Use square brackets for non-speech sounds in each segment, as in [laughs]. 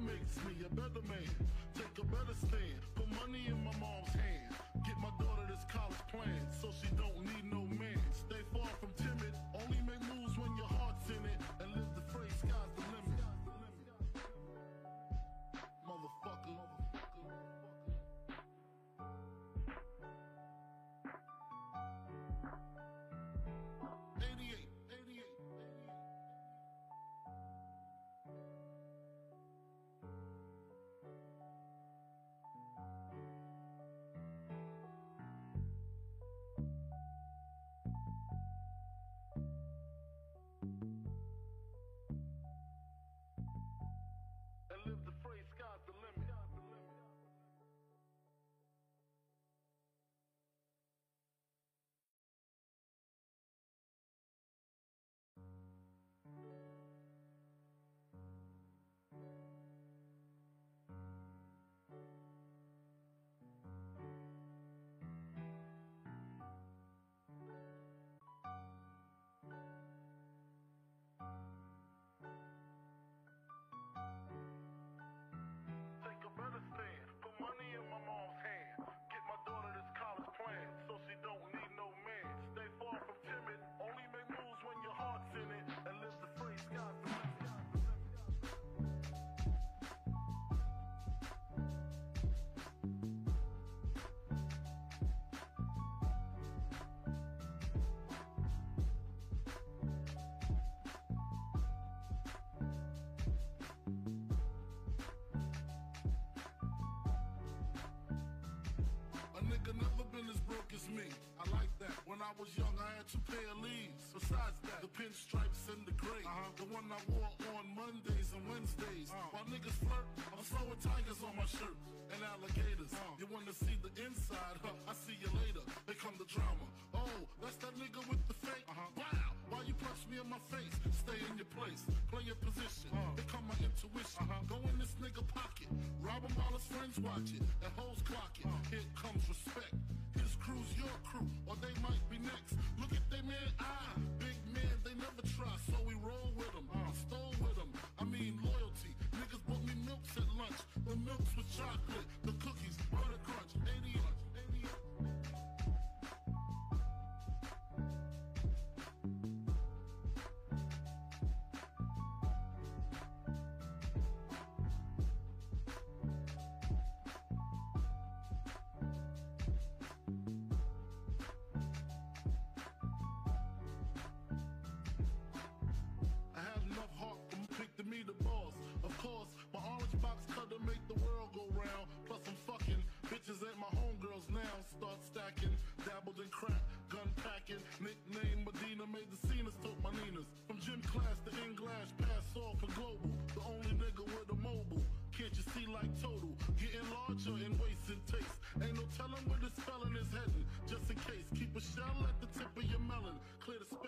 makes me a better man. Take a better stand. Put money in my mom's hand. Get my daughter this college plan so she don't need no man. Stay far from timid. Broke as me. I like that. When I was young, I had two pair of leaves. Besides that, the pinstripes and the gray. Uh-huh. The one I wore on Mondays and Wednesdays. Uh. While niggas flirt, I'm throwing tigers on my shirt and alligators. huh You wanna see the inside? Huh? I see you later. They come the drama. Oh, that's that nigga with the fake. Uh-huh. Wow. Why you punch me in my face? Stay in your place. Play your position. Uh. They come my intuition. Uh-huh. Go in this nigga pocket. Rob him while his friends watch it. And hoes clock it. Uh. Here comes respect. Crew's your crew, or they might be next. Look at they man eye. Clear the space.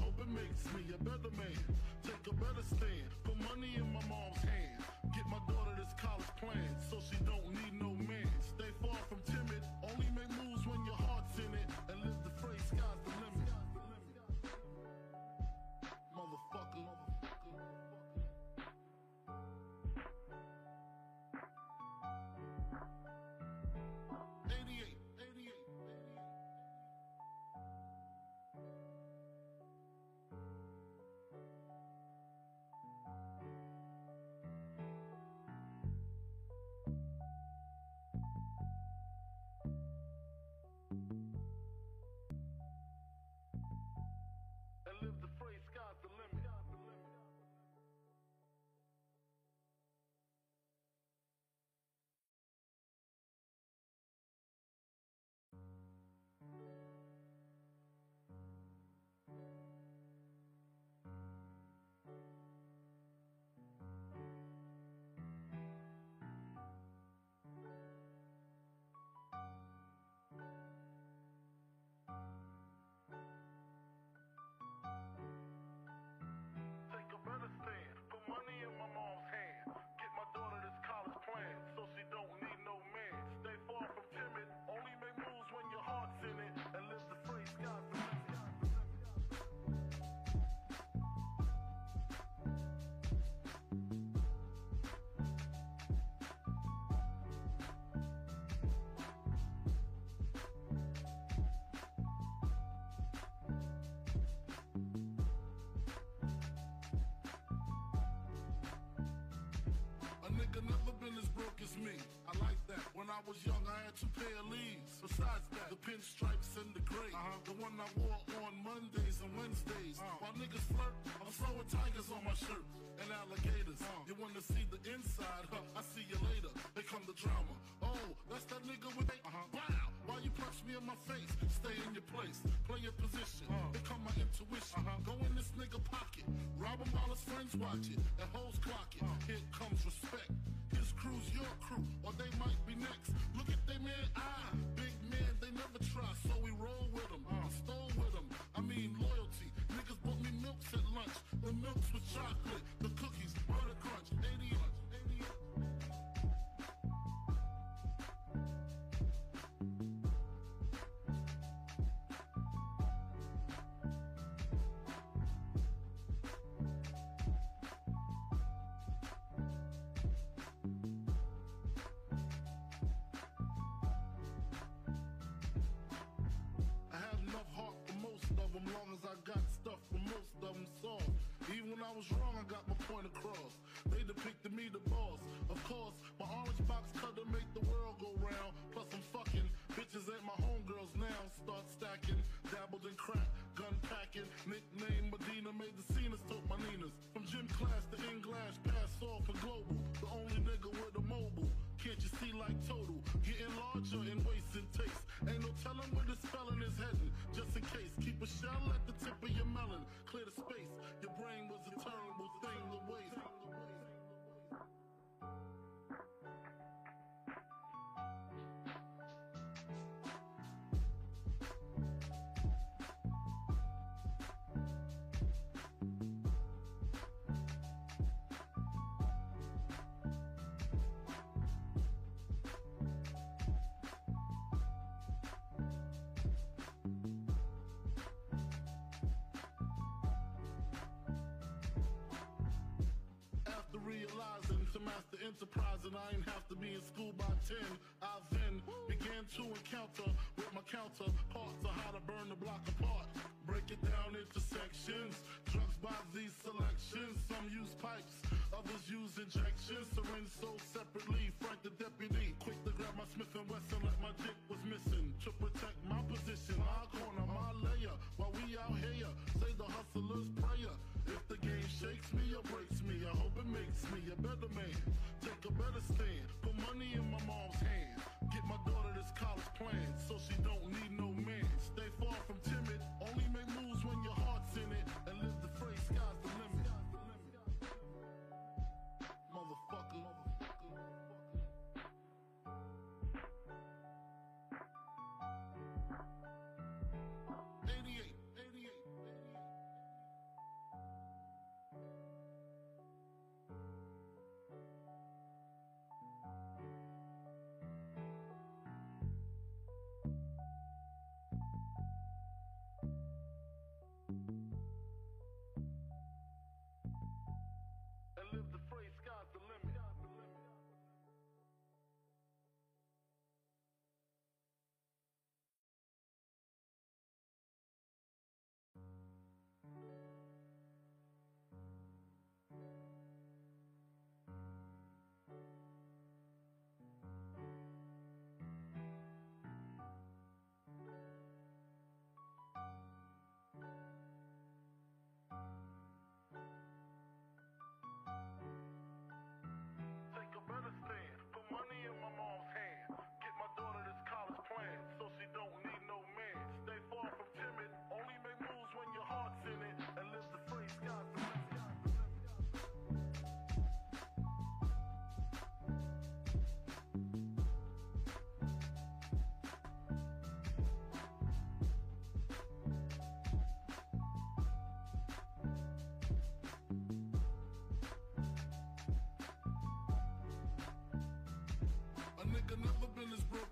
Hope it makes me a better man. Take a better stand. Put money in my mom's hand. Get my daughter this college plan so she don't need no man. Stay far from timid. Only make moves was young, I had two pair of leaves. Besides that, the pinstripes and the gray. Uh-huh. The one I wore on Mondays and Wednesdays. Uh. While niggas flirt, I'm throwing tigers on my shirt and alligators. Uh. You wanna see the inside? Huh? I see you later. They come the drama. Oh, that's that nigga with uh-huh. Wow. Why you punch me in my face? Stay in your place. Play your position. Uh. Here come my intuition. Uh-huh. Go in this nigga pocket. Rob him while his friends watch it. That hoes clock it. Uh. Here comes respect. Crew's your crew, or they might be next. Look at they man eye. I was wrong, I got my point across. They depicted me the boss. Of course, my orange box cutter make the world go round. Plus I'm fucking bitches ain't my homegirls now. Start stacking, dabbled in crack, gun packing. Nickname Medina made the scenes, took my Ninas. From gym class to in glass, pass off for global. The only nigga with a mobile. Can't you see like total? Getting larger and taste. Ain't no telling where the spelling is heading. Just in case, keep a shell at the tip of your melon. Clear the space. Your brain was a terrible thing to waste.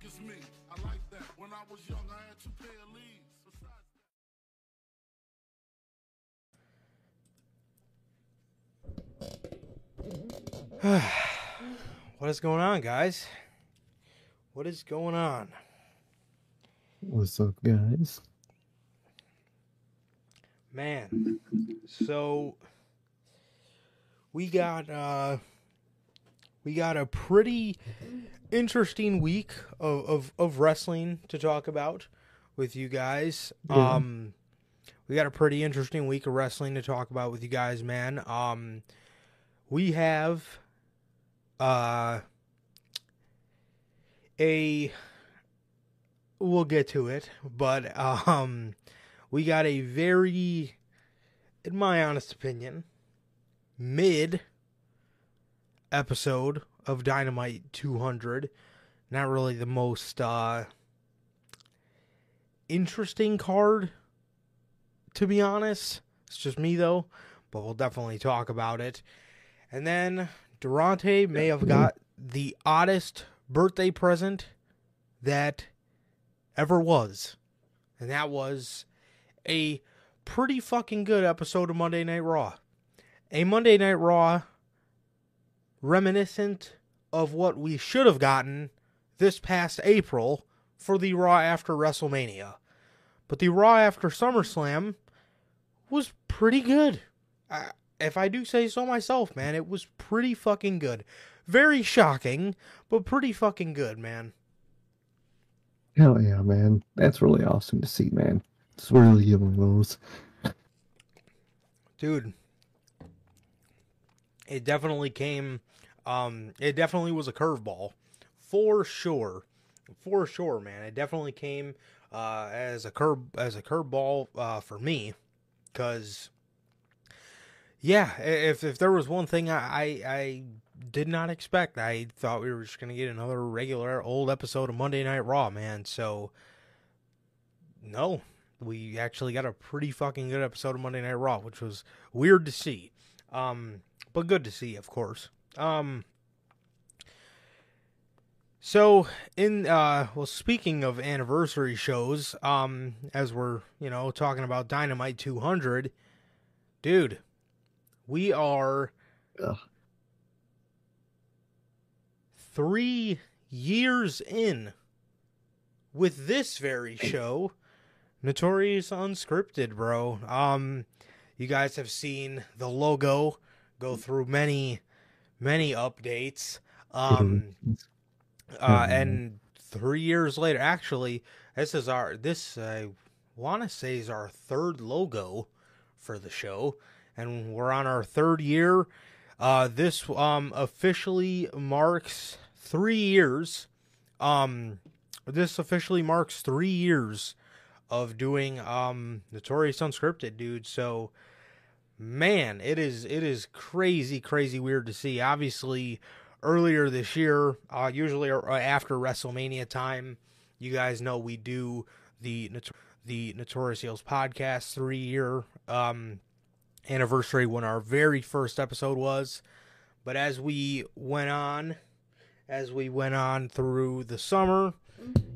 Been as me. I like that. When I was young, I had two pair of leaves. Besides that. [sighs] What is going on, guys? What is going on? What's up, guys? Man, so we got uh we got a pretty interesting week of, of, of wrestling to talk about with you guys. Um, we got a pretty interesting week of wrestling to talk about with you guys, man. Um, we have uh a we'll get to it, but um we got a very in my honest opinion mid episode of Dynamite 200. Not really the most uh interesting card to be honest. It's just me though, but we'll definitely talk about it. And then Durante may have got the oddest birthday present that ever was. And that was a pretty fucking good episode of Monday Night Raw. A Monday Night Raw reminiscent of what we should have gotten this past April for the Raw after WrestleMania. But the Raw after SummerSlam was pretty good. I, if I do say so myself, man, it was pretty fucking good. Very shocking, but pretty fucking good, man. Hell yeah, man. That's really awesome to see, man. It's really giving those. Dude, it definitely came um it definitely was a curveball for sure. For sure, man. It definitely came uh as a curb as a curveball uh for me cuz yeah, if if there was one thing I, I I did not expect, I thought we were just gonna get another regular old episode of Monday Night Raw, man. So no, we actually got a pretty fucking good episode of Monday Night Raw, which was weird to see, um, but good to see, of course. Um, so in uh, well, speaking of anniversary shows, um, as we're you know talking about Dynamite 200, dude, we are Ugh. three years in with this very show, Notorious Unscripted, bro. Um, you guys have seen the logo go through many, many updates. Um, uh, Mhm. and three years later, actually, this is our this I want to say is our third logo for the show, and we're on our third year. Uh, this um officially marks three years. Um, this officially marks three years of doing um Notorious Unscripted, dude. So, man, it is it is crazy, crazy weird to see. Obviously, earlier this year, uh, usually after WrestleMania time, you guys know we do the the Notorious Heels podcast three year um anniversary when our very first episode was. But as we went on, as we went on through the summer,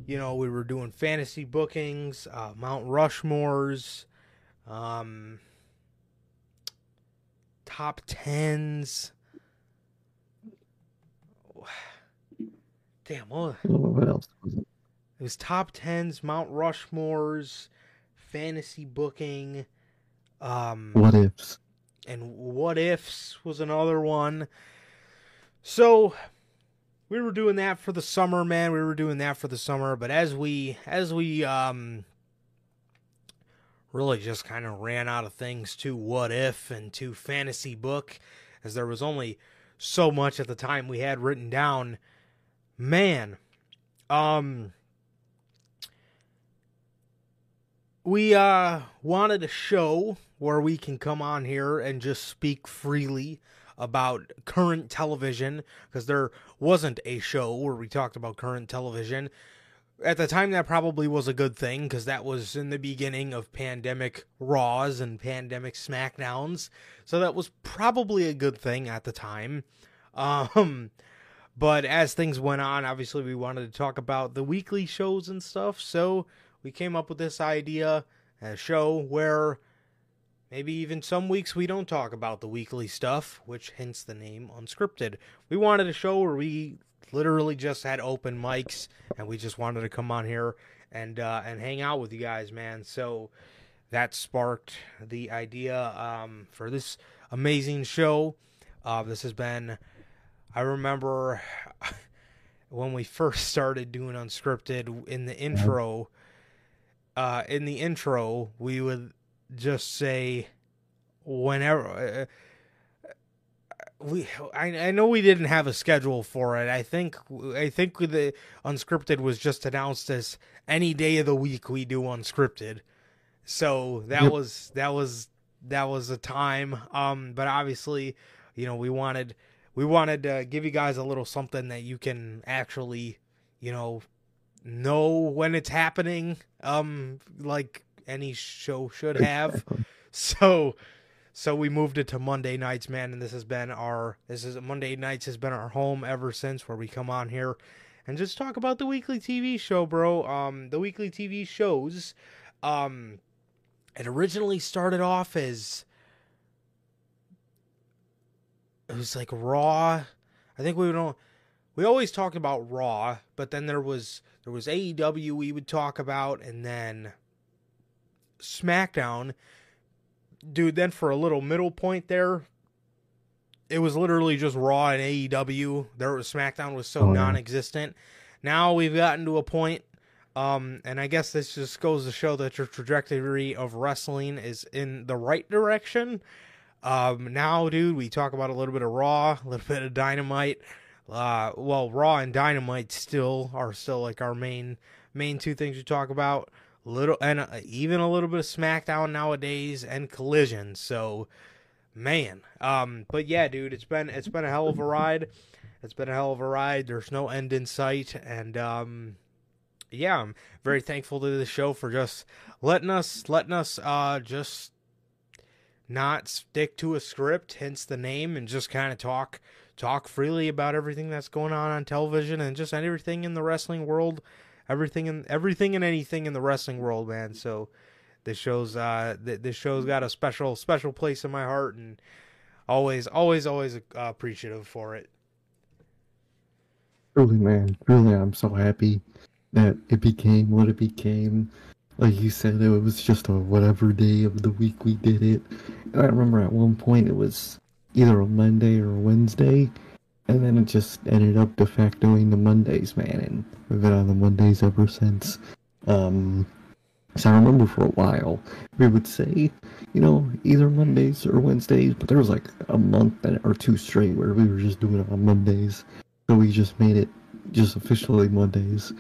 you know, we were doing fantasy bookings, uh, Mount Rushmores, um, top tens. [sighs] Damn, what, What else was it? it was top tens, Mount Rushmores, fantasy booking, um, What ifs? and what ifs was another one. So we were doing that for the summer, man. We were doing that for the summer, but as we as we um really just kind of ran out of things to what if and to fantasy book as there was only so much at the time we had written down. Man um we uh wanted a show where we can come on here and just speak freely about current television because there wasn't a show where we talked about current television at the time that probably was a good thing because that was in the beginning of pandemic raws and pandemic smackdowns. So that was probably a good thing at the time. [laughs] Um but as things went on obviously we wanted to talk about the weekly shows and stuff. So we came up with this idea a show where maybe even some weeks we don't talk about the weekly stuff which hence the name unscripted. We wanted a show where we literally just had open mics and we just wanted to come on here and uh, and hang out with you guys, man. So that sparked the idea um, for this amazing show. Uh, this has been, I remember [laughs] when we first started doing unscripted in the intro. Uh, in the intro, we would just say whenever. We I, I know we didn't have a schedule for it. I think I think the unscripted was just announced as any day of the week we do unscripted. So that Yep. was that was that was a time. Um, but obviously, you know, we wanted we wanted to give you guys a little something that you can actually, you know, know when it's happening. Um, like any show should have. [laughs] So so we moved it to Monday nights, man, and this has been our this is Monday nights has been our home ever since where we come on here and just talk about the weekly TV show, bro. Um the weekly TV shows um it originally started off as it was like Raw. I think we don't we always talked about Raw, but then there was there was AEW we would talk about and then SmackDown dude, then for a little middle point there, it was literally just Raw and AEW. There was SmackDown was so Oh, non-existent. Now we've gotten to a point, um, and I guess this just goes to show that your trajectory of wrestling is in the right direction. Um, now, dude, we talk about a little bit of Raw, a little bit of Dynamite. Uh, well, Raw and Dynamite still are still like our main main two things we talk about little and uh, even a little bit of SmackDown nowadays and Collision. So, man, um, but yeah, dude, it's been it's been a hell of a ride. It's been a hell of a ride. There's no end in sight, and um, yeah, I'm very thankful to the show for just letting us letting us uh just not stick to a script, hence the name, and just kind of talk talk freely about everything that's going on on television and just everything in the wrestling world everything and everything and anything in the wrestling world, man. So this show's uh th- this show's got a special special place in my heart, and always always always uh, appreciative for it. Truly, man, truly, I'm so happy that it became what it became. Like you said, it was just a whatever day of the week we did it. And I remember at one point it was either a Monday or a Wednesday, and then it just ended up de factoing the Mondays, man. And we've been on the Mondays ever since. Um, so I remember for a while we would say, you know, either Mondays or Wednesdays, but there was like a month or two straight where we were just doing it on Mondays. So we just made it just officially Mondays.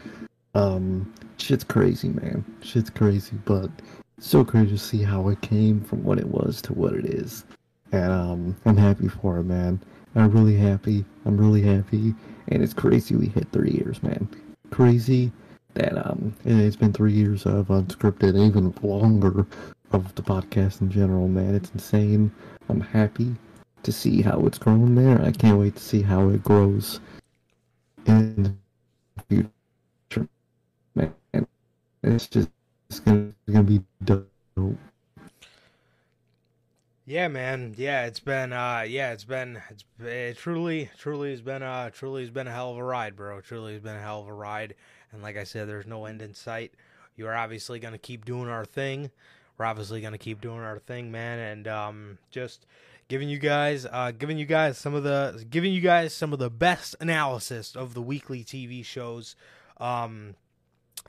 Um, shit's crazy, man. Shit's crazy, but so crazy to see how it came from what it was to what it is. And um, I'm happy for it, man. I'm really happy. I'm really happy. And it's crazy we hit three years, man. Crazy that um, it's been three years of unscripted, even longer of the podcast in general, man. It's insane. I'm happy to see how it's grown there. I can't wait to see how it grows in the future, man. It's just it's gonna, it's gonna be dope. Yeah, man. Yeah, it's been uh yeah, it's been it's it truly truly has been uh truly has been a hell of a ride, bro. Truly has been a hell of a ride. And like I said, there's no end in sight. You are obviously going to keep doing our thing. We're obviously going to keep doing our thing, man, and um just giving you guys uh giving you guys some of the giving you guys some of the best analysis of the weekly TV shows um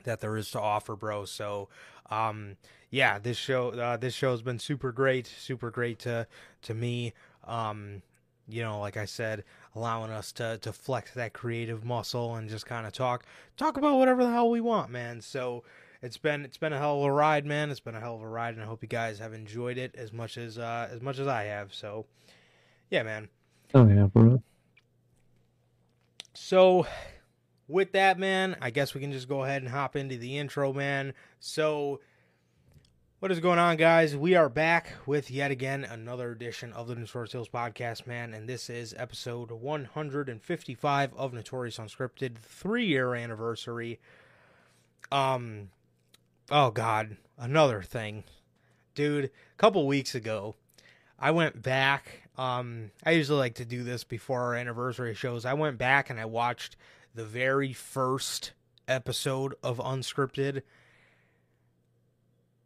that there is to offer, bro. So, um, yeah, this show, uh, this show has been super great, super great to to me. Um, you know, like I said, allowing us to to flex that creative muscle and just kind of talk talk about whatever the hell we want, man. So it's been it's been a hell of a ride, man. It's been a hell of a ride, and I hope you guys have enjoyed it as much as uh, as much as I have. So, yeah, man. Oh yeah, bro. So, with that, man, I guess we can just go ahead and hop into the intro, man. So, what is going on, guys? We are back with yet again another edition of the Notorious Heels podcast, man, and this is episode 155 of Notorious Unscripted, three year anniversary. Um, oh god, another thing, dude. A couple weeks ago, I went back. Um, I usually like to do this before our anniversary shows. I went back and I watched the very first episode of Unscripted.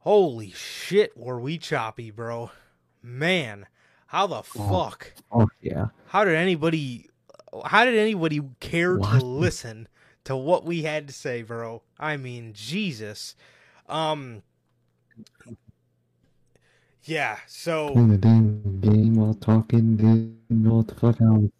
Holy shit, were we choppy, bro? Man, how the Oh. fuck? Oh yeah. How did anybody how did anybody care What? to listen to what we had to say, bro? I mean, Jesus. Um Yeah, so Playing the damn game while talking, know what the fuck I was.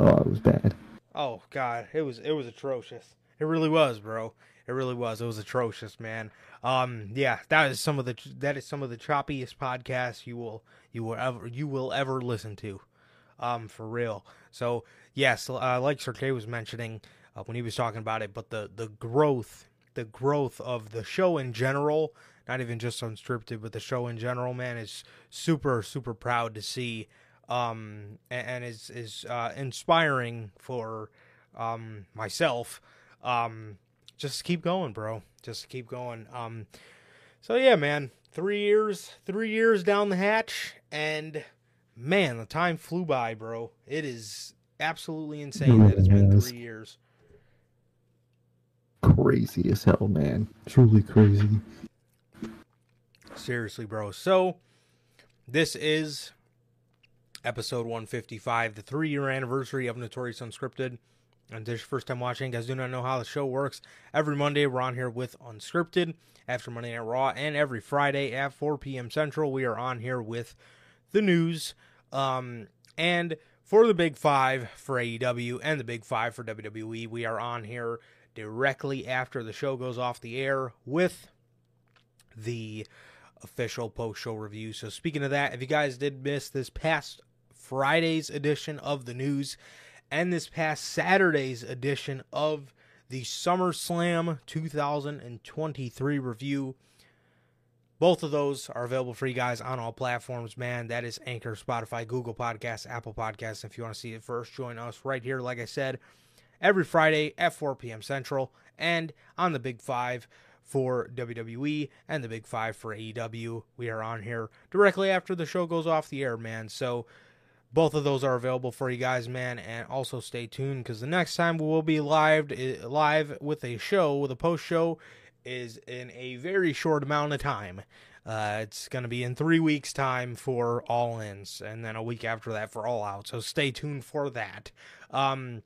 Oh, it was bad. Oh god, it was it was atrocious. It really was, bro. It really was. It was atrocious, man. Um, yeah, that is some of the that is some of the choppiest podcasts you will you will ever you will ever listen to, um, for real. So yes, uh, like Sir K was mentioning uh, when he was talking about it, but the the growth the growth of the show in general, not even just unscripted, but the show in general, man, is super super proud to see um, and, and is is uh, inspiring for um, myself. Um, just keep going, bro. Just keep going. Um, so yeah, man, three years, three years down the hatch, and man, the time flew by, bro. It is absolutely insane that it's been three years. Crazy as hell, man. Truly crazy. Seriously, bro. So, this is episode 155, the three year anniversary of Notorious Unscripted. And this is your first time watching, guys do not know how the show works. Every Monday, we're on here with Unscripted after Monday Night Raw, and every Friday at 4 p.m. Central, we are on here with the news. Um, and for the Big Five for AEW and the Big Five for WWE, we are on here directly after the show goes off the air with the official post show review. So, speaking of that, if you guys did miss this past Friday's edition of the news and this past Saturday's edition of the SummerSlam 2023 review, both of those are available for you guys on all platforms, man. That is Anchor, Spotify, Google Podcasts, Apple Podcasts. If you want to see it first, join us right here, like I said, every Friday at 4 p.m. Central and on the Big Five for WWE and the Big Five for AEW. We are on here directly after the show goes off the air, man. So both of those are available for you guys, man. And also stay tuned because the next time we will be live live with a show with a post show is in a very short amount of time. Uh, it's going to be in three weeks' time for all ins, and then a week after that for all out. So stay tuned for that. Um,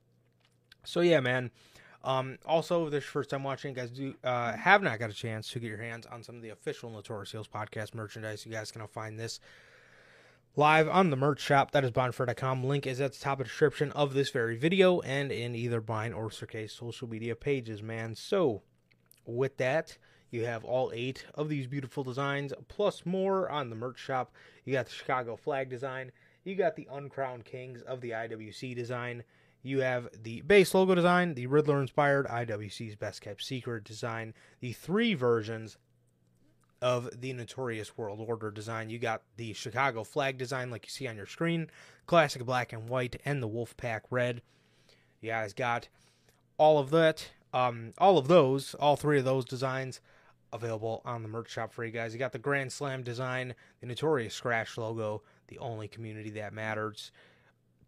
so yeah, man. Um, also, if this is your first time watching, guys do uh, have not got a chance to get your hands on some of the official Notorious Heels podcast merchandise, you guys can find this live on the merch shop. That is bonfire.com. Link is at the top of the description of this very video and in either mine or K's social media pages, man. So, with that, you have all eight of these beautiful designs plus more on the merch shop. You got the Chicago flag design. You got the Uncrowned Kings of the IWC design. You have the base logo design, the Riddler inspired IWC's best kept secret design, the three versions of the Notorious World Order design. You got the Chicago flag design, like you see on your screen, classic black and white, and the Wolfpack red. You guys got all of that, um, all of those, all three of those designs available on the merch shop for you guys. You got the Grand Slam design, the Notorious Scratch logo, the only community that matters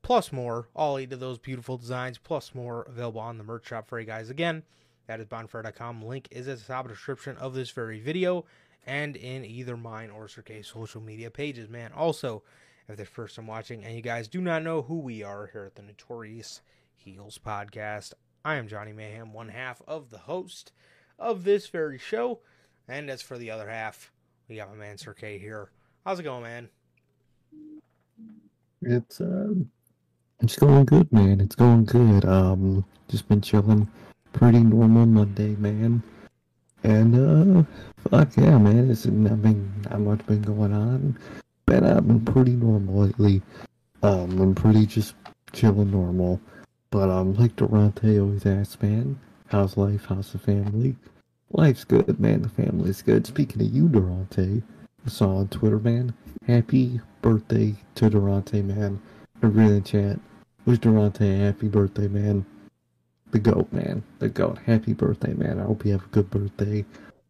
plus more, all eight of those beautiful designs, plus more available on the merch shop for you guys. Again, that is bonfire.com. Link is at the top of the description of this very video and in either mine or Sir K's social media pages, man. Also, if they're first time watching and you guys do not know who we are here at the Notorious Heels podcast, I am Johnny Mayhem, one half of the host of this very show. And as for the other half, we got my man Sir K here. How's it going, man? It's um, it's going good, man. It's going good. Um, just been chilling. Pretty normal Monday, man. And uh, fuck yeah, man. It's nothing, not much been going on. Man, I've been pretty normal lately. Um, I'm pretty just chilling normal. But um, like Durante always asks, man, how's life? How's the family? Life's good, man. The family's good. Speaking of you, Durante, I saw on Twitter, man. Happy birthday to Durante, man. Everybody in the chat, wish Durante a happy birthday, man. The goat, man. The goat. Happy birthday, man. I hope you have a good birthday.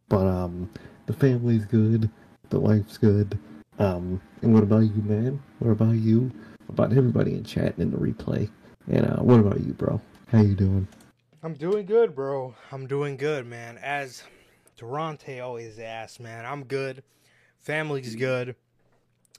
But um, the family's good. The life's good. Um, and what about you, man? What about you? About everybody in chat and in the replay. And uh, what about you, bro? How you doing? I'm doing good, bro. I'm doing good, man. As Durante always asks, man, I'm good. Family's good.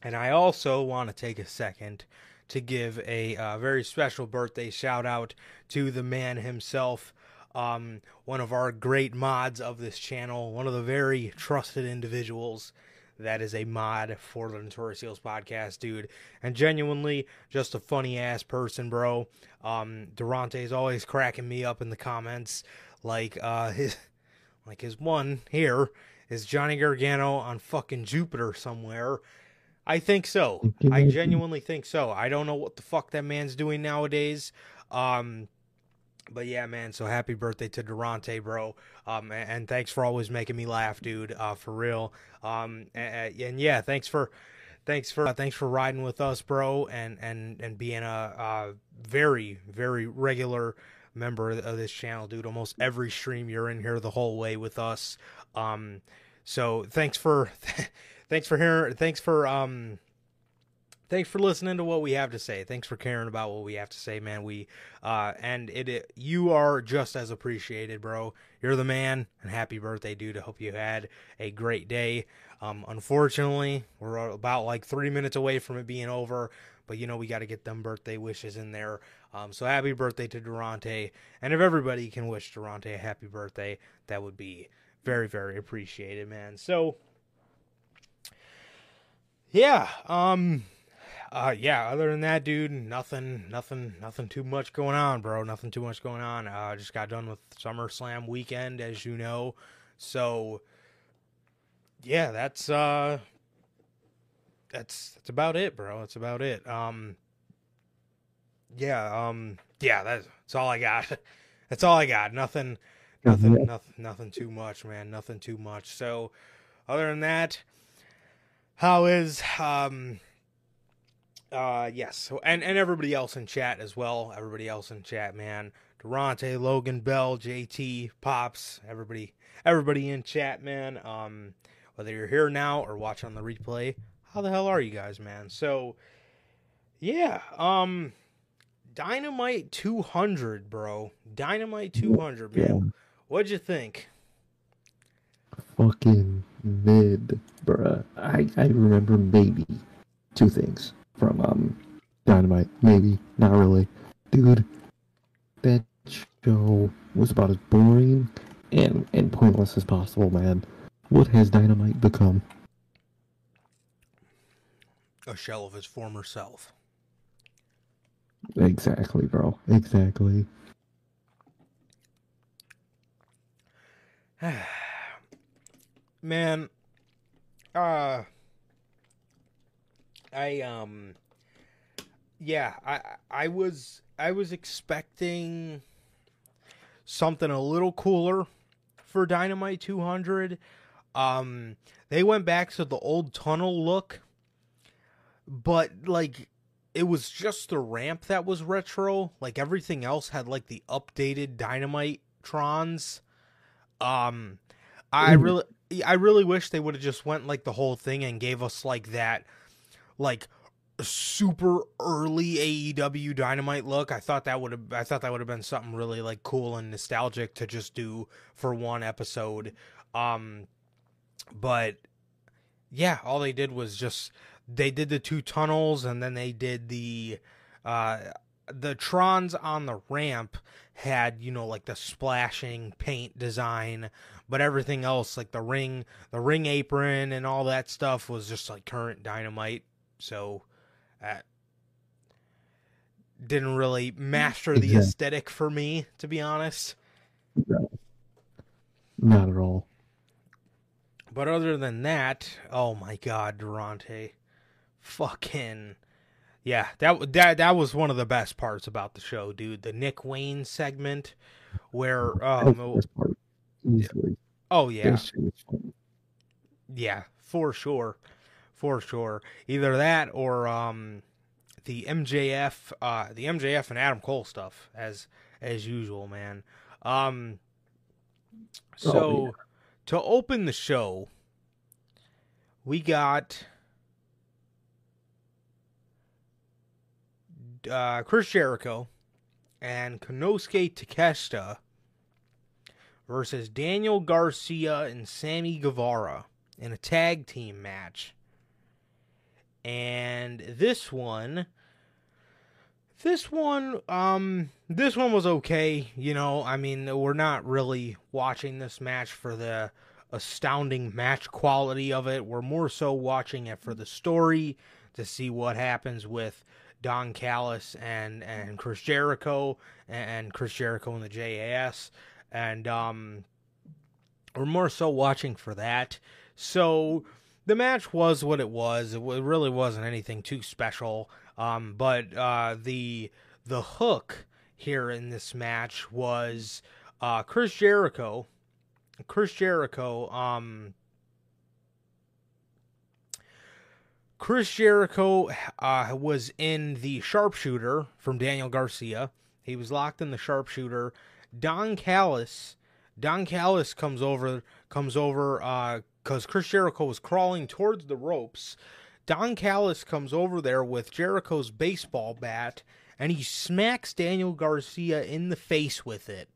And I also want to take a second to give a uh, very special birthday shout out to the man himself, um, one of our great mods of this channel, one of the very trusted individuals that is a mod for the Notorious Heels podcast, dude. And genuinely, just a funny ass person, bro. Um, Durante is always cracking me up in the comments, like uh, [laughs] his, like his one here is Johnny Gargano on fucking Jupiter somewhere. I think so. I genuinely think so. I don't know what the fuck that man's doing nowadays. Um, but yeah, man. So happy birthday to Durante, bro. Um, and, and thanks for always making me laugh, dude. Uh, for real. Um, and, and yeah, thanks for, thanks for, uh, thanks for riding with us, bro, and and and being a, a very very regular member of this channel, dude. Almost every stream you're in here the whole way with us. Um, so thanks for, [laughs] thanks for hearing, thanks for um thanks for listening to what we have to say. Thanks for caring about what we have to say, man. We uh and it, it, you are just as appreciated, bro. You're the man and happy birthday, dude. I hope you had a great day. Um unfortunately, we're about like 3 minutes away from it being over, but you know we got to get them birthday wishes in there. Um so happy birthday to Durante. And if everybody can wish Durante a happy birthday, that would be very very appreciated, man. So yeah, um uh, yeah, other than that, dude, nothing, nothing, nothing too much going on, bro. Nothing too much going on. Uh, just got done with SummerSlam weekend, as you know. So, yeah, that's uh, that's that's about it, bro. That's about it. Um, yeah, um, yeah, that's, that's all I got. [laughs] that's all I got. Nothing, nothing, nothing, nothing too much, man. Nothing too much. So, other than that, how is um uh, yes, and and everybody else in chat as well. Everybody else in chat, man. Durante, Logan, Bell, JT, Pops, everybody, everybody in chat, man. Um, whether you're here now or watching on the replay, how the hell are you guys, man? So, yeah, um, Dynamite 200, bro. Dynamite 200, man. What'd you think? Fucking mid, bruh. I I remember maybe two things from um, Dynamite. Maybe, not really. Dude, that show was about as boring and, and pointless as possible, man. What has Dynamite become? A shell of his former self. Exactly, bro. Exactly. [sighs] [sighs] Man, uh I um yeah, I I was I was expecting something a little cooler for Dynamite 200. Um they went back to the old tunnel look, but like it was just the ramp that was retro. Like everything else had like the updated Dynamite Trons. Um I mm. really I really wish they would have just went like the whole thing and gave us like that like super early AEW Dynamite look. I thought that would have I thought that would have been something really like cool and nostalgic to just do for one episode. Um but yeah, all they did was just they did the two tunnels and then they did the uh the trons on the ramp had you know like the splashing paint design but everything else like the ring the ring apron and all that stuff was just like current dynamite so uh, didn't really master the exactly. aesthetic for me, to be honest. No. Not at all. But other than that, oh my god, Durante, fucking yeah, that that that was one of the best parts about the show, dude. The Nick Wayne segment, where um, part, oh yeah, yeah, for sure for sure. Either that or um, the MJF, uh, the MJF and Adam Cole stuff, as as usual, man. Um, so oh, yeah. to open the show, we got uh, Chris Jericho and Konosuke Takeshita versus Daniel Garcia and Sammy Guevara in a tag team match. And this one this one um this one was okay you know? I mean we're not really watching this match for the astounding match quality of it. We're more so watching it for the story to see what happens with Don Callis and and Chris Jericho and Chris Jericho and the JAS and um we're more so watching for that so the match was what it was. It really wasn't anything too special. Um, but uh, the the hook here in this match was uh, Chris Jericho. Chris Jericho. Um, Chris Jericho uh, was in the sharpshooter from Daniel Garcia. He was locked in the sharpshooter. Don Callis. Don Callis comes over. Comes over. Uh, because Chris Jericho was crawling towards the ropes. Don Callis comes over there with Jericho's baseball bat and he smacks Daniel Garcia in the face with it.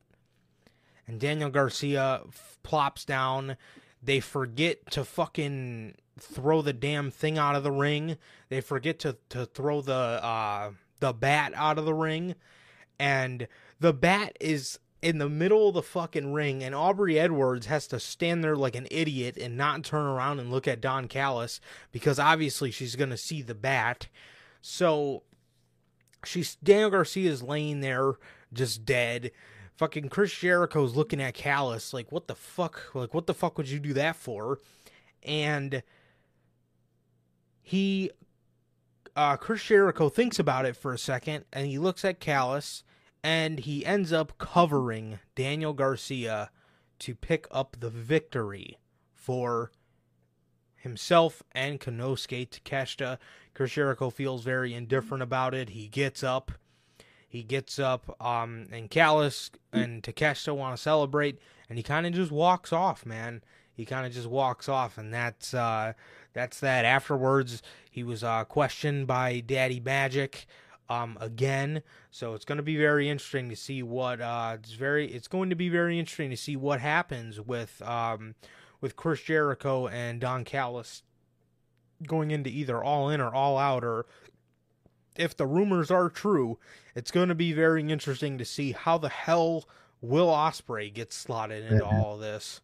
And Daniel Garcia plops down. They forget to fucking throw the damn thing out of the ring. They forget to, to throw the uh, the bat out of the ring. And the bat is in the middle of the fucking ring, and Aubrey Edwards has to stand there like an idiot and not turn around and look at Don Callis because obviously she's gonna see the bat. So she's Daniel Garcia's laying there just dead. Fucking Chris Jericho's looking at Callis like, what the fuck? Like, what the fuck would you do that for? And he, uh, Chris Jericho thinks about it for a second, and he looks at Callis and he ends up covering Daniel Garcia to pick up the victory for himself and Konosuke Takeshita. Jericho feels very indifferent about it. He gets up. He gets up, um, and Callis and Takeshita want to celebrate, and he kind of just walks off, man. He kind of just walks off, and that's uh, that's that. Afterwards, he was uh, questioned by Daddy Magic um, again. So it's going to be very interesting to see what uh, it's very it's going to be very interesting to see what happens with um, with Chris Jericho and Don Callis going into either all in or all out or if the rumors are true, it's going to be very interesting to see how the hell Will Ospreay gets slotted into yeah. all this.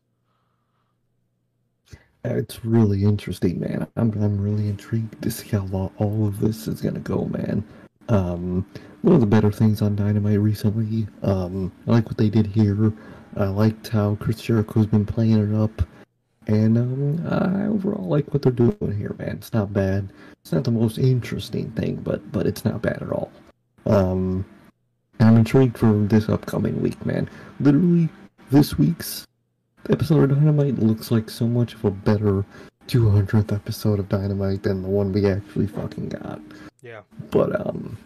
It's really interesting, man. I'm I'm really intrigued to see how all of this is gonna go, man. Um, one of the better things on Dynamite recently. Um, I like what they did here. I liked how Chris Jericho's been playing it up. And um, I overall like what they're doing here, man. It's not bad. It's not the most interesting thing, but but it's not bad at all. Um, I'm intrigued for this upcoming week, man. Literally, this week's episode of Dynamite looks like so much of a better 200th episode of Dynamite than the one we actually fucking got. Yeah. But um,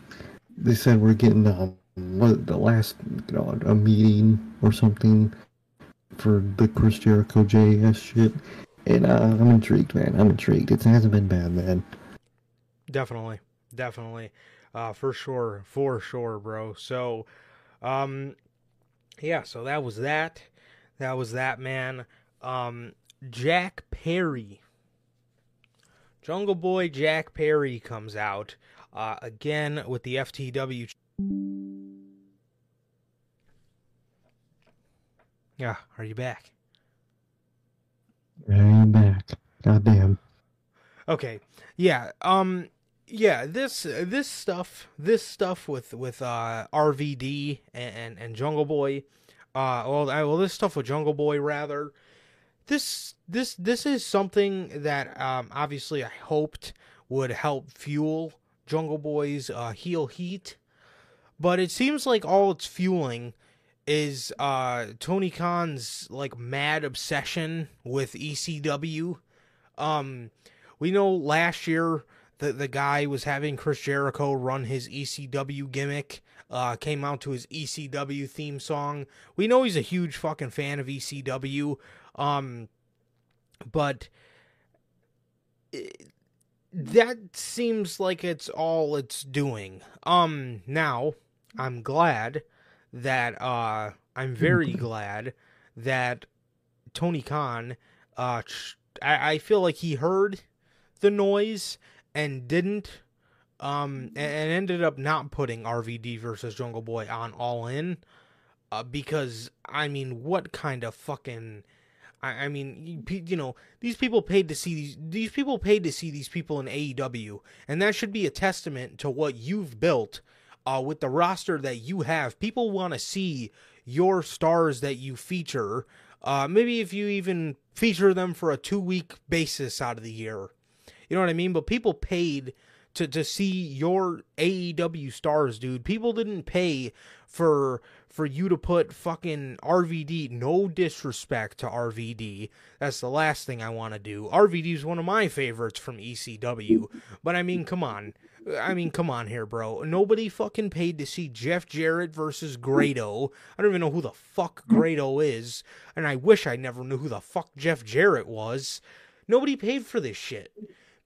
they said we're getting um what the last you know a meeting or something for the Chris Jericho JS shit, and uh, I'm intrigued, man. I'm intrigued. It hasn't been bad, man. Definitely, definitely, uh, for sure, for sure, bro. So, um, yeah. So that was that. That was that, man. Um, Jack Perry Jungle Boy Jack Perry comes out uh, again with the FTW. Yeah, are you back? I am back. Goddamn. Okay. Yeah. Um. Yeah. This this stuff this stuff with with uh RVD and and, and Jungle Boy. Uh. Well. I, well. This stuff with Jungle Boy rather this this this is something that um, obviously I hoped would help fuel Jungle Boy's uh, heel heat, but it seems like all it's fueling is uh, Tony Khan's like mad obsession with ECW. Um, we know last year the the guy was having Chris Jericho run his ECW gimmick. Uh, came out to his ECW theme song. We know he's a huge fucking fan of ECW. Um, but it, that seems like it's all it's doing. Um, now I'm glad that uh, I'm very [laughs] glad that Tony Khan. Uh, I, I feel like he heard the noise and didn't um and, and ended up not putting RVD versus Jungle Boy on All In uh, because I mean what kind of fucking I, I mean you, you know these people paid to see these these people paid to see these people in AEW and that should be a testament to what you've built uh, with the roster that you have. People want to see your stars that you feature. Uh, maybe if you even feature them for a two week basis out of the year. You know what I mean? But people paid to, to see your AEW stars, dude. People didn't pay for for you to put fucking RVD. No disrespect to RVD. That's the last thing I want to do. RVD is one of my favorites from ECW. But I mean, come on. I mean, come on here, bro. Nobody fucking paid to see Jeff Jarrett versus Grado. I don't even know who the fuck Grado is, and I wish I never knew who the fuck Jeff Jarrett was. Nobody paid for this shit.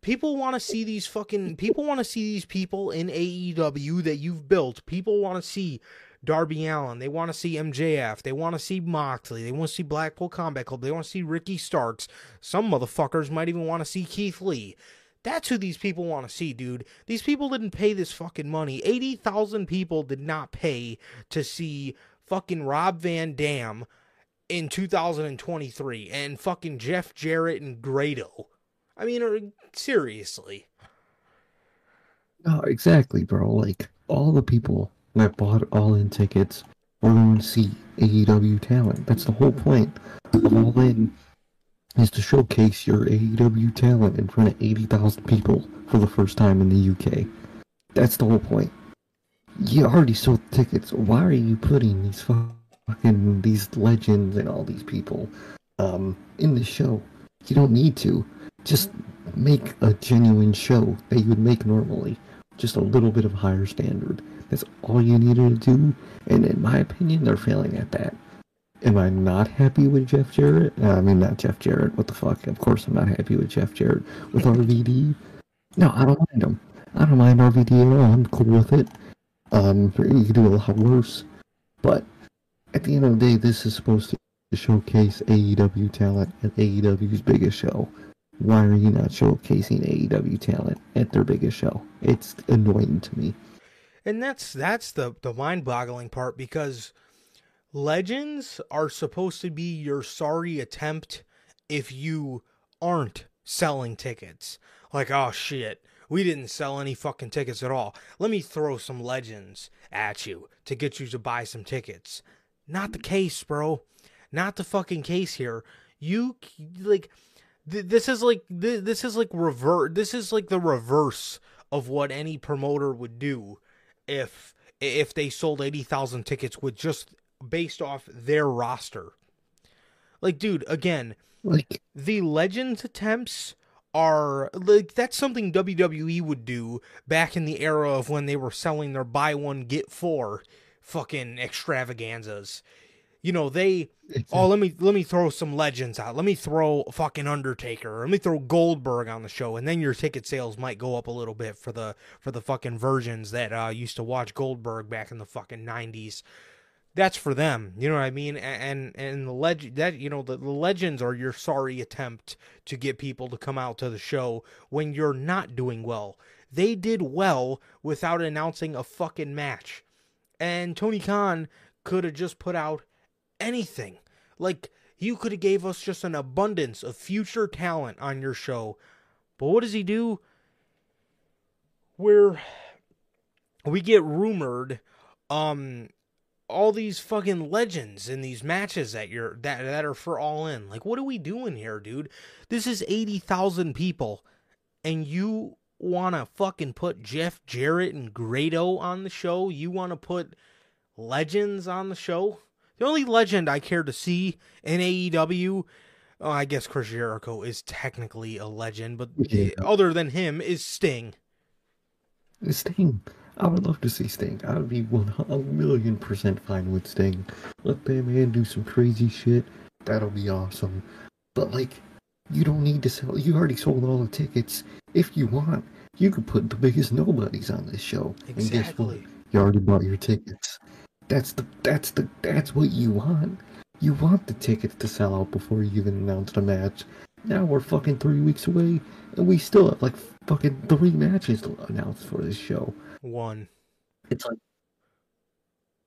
People want to see these fucking people want to see these people in AEW that you've built. People want to see Darby Allin. They want to see MJF. They want to see Moxley. They want to see Blackpool Combat Club. They want to see Ricky Starks. Some motherfuckers might even want to see Keith Lee. That's who these people want to see, dude. These people didn't pay this fucking money. 80,000 people did not pay to see fucking Rob Van Dam in 2023 and fucking Jeff Jarrett and Grado. I mean, er, seriously. No, exactly, bro. Like, all the people that bought all in tickets were going to see AEW talent. That's the whole point all in is to showcase your AEW talent in front of 80,000 people for the first time in the UK. That's the whole point. You already sold tickets. Why are you putting these fucking these legends and all these people um, in the show? You don't need to. Just make a genuine show that you would make normally. Just a little bit of higher standard. That's all you needed to do. And in my opinion, they're failing at that. Am I not happy with Jeff Jarrett? Uh, I mean, not Jeff Jarrett. What the fuck? Of course, I'm not happy with Jeff Jarrett. With RVD, no, I don't mind him. I don't mind RVD at all. I'm cool with it. Um, you could do a lot worse, but at the end of the day, this is supposed to showcase AEW talent at AEW's biggest show. Why are you not showcasing AEW talent at their biggest show? It's annoying to me. And that's that's the the mind-boggling part because legends are supposed to be your sorry attempt if you aren't selling tickets. Like, oh shit, we didn't sell any fucking tickets at all. Let me throw some legends at you to get you to buy some tickets. Not the case, bro. Not the fucking case here. You like th- this is like th- this is like revert this is like the reverse of what any promoter would do if if they sold 80,000 tickets with just based off their roster. Like, dude, again, Like, the Legends attempts are like that's something WWE would do back in the era of when they were selling their buy one get four fucking extravaganzas. You know, they oh let me let me throw some legends out. Let me throw fucking Undertaker. Let me throw Goldberg on the show, and then your ticket sales might go up a little bit for the for the fucking virgins that uh, used to watch Goldberg back in the fucking nineties that's for them. You know what I mean? And and the legend that you know the, the legends are your sorry attempt to get people to come out to the show when you're not doing well. They did well without announcing a fucking match. And Tony Khan could have just put out anything. Like you could have gave us just an abundance of future talent on your show. But what does he do? Where we get rumored um all these fucking legends in these matches that you're that that are for all in. Like what are we doing here, dude? This is 80,000 people and you want to fucking put Jeff Jarrett and Grado on the show? You want to put legends on the show? The only legend I care to see in AEW Oh, I guess Chris Jericho is technically a legend, but Yeah. Eh, other than him is Sting. Sting. I would love to see Sting. I would be one a million percent fine with Sting. Let that man do some crazy shit. That'll be awesome. But like, you don't need to sell. You already sold all the tickets. If you want, you could put the biggest nobodies on this show. And guess what? Exactly. You already bought your tickets. That's the that's the that's what you want. You want the tickets to sell out before you even announce the match. Now we're fucking three weeks away, and we still have like fucking three matches to announce for this show. One. It's like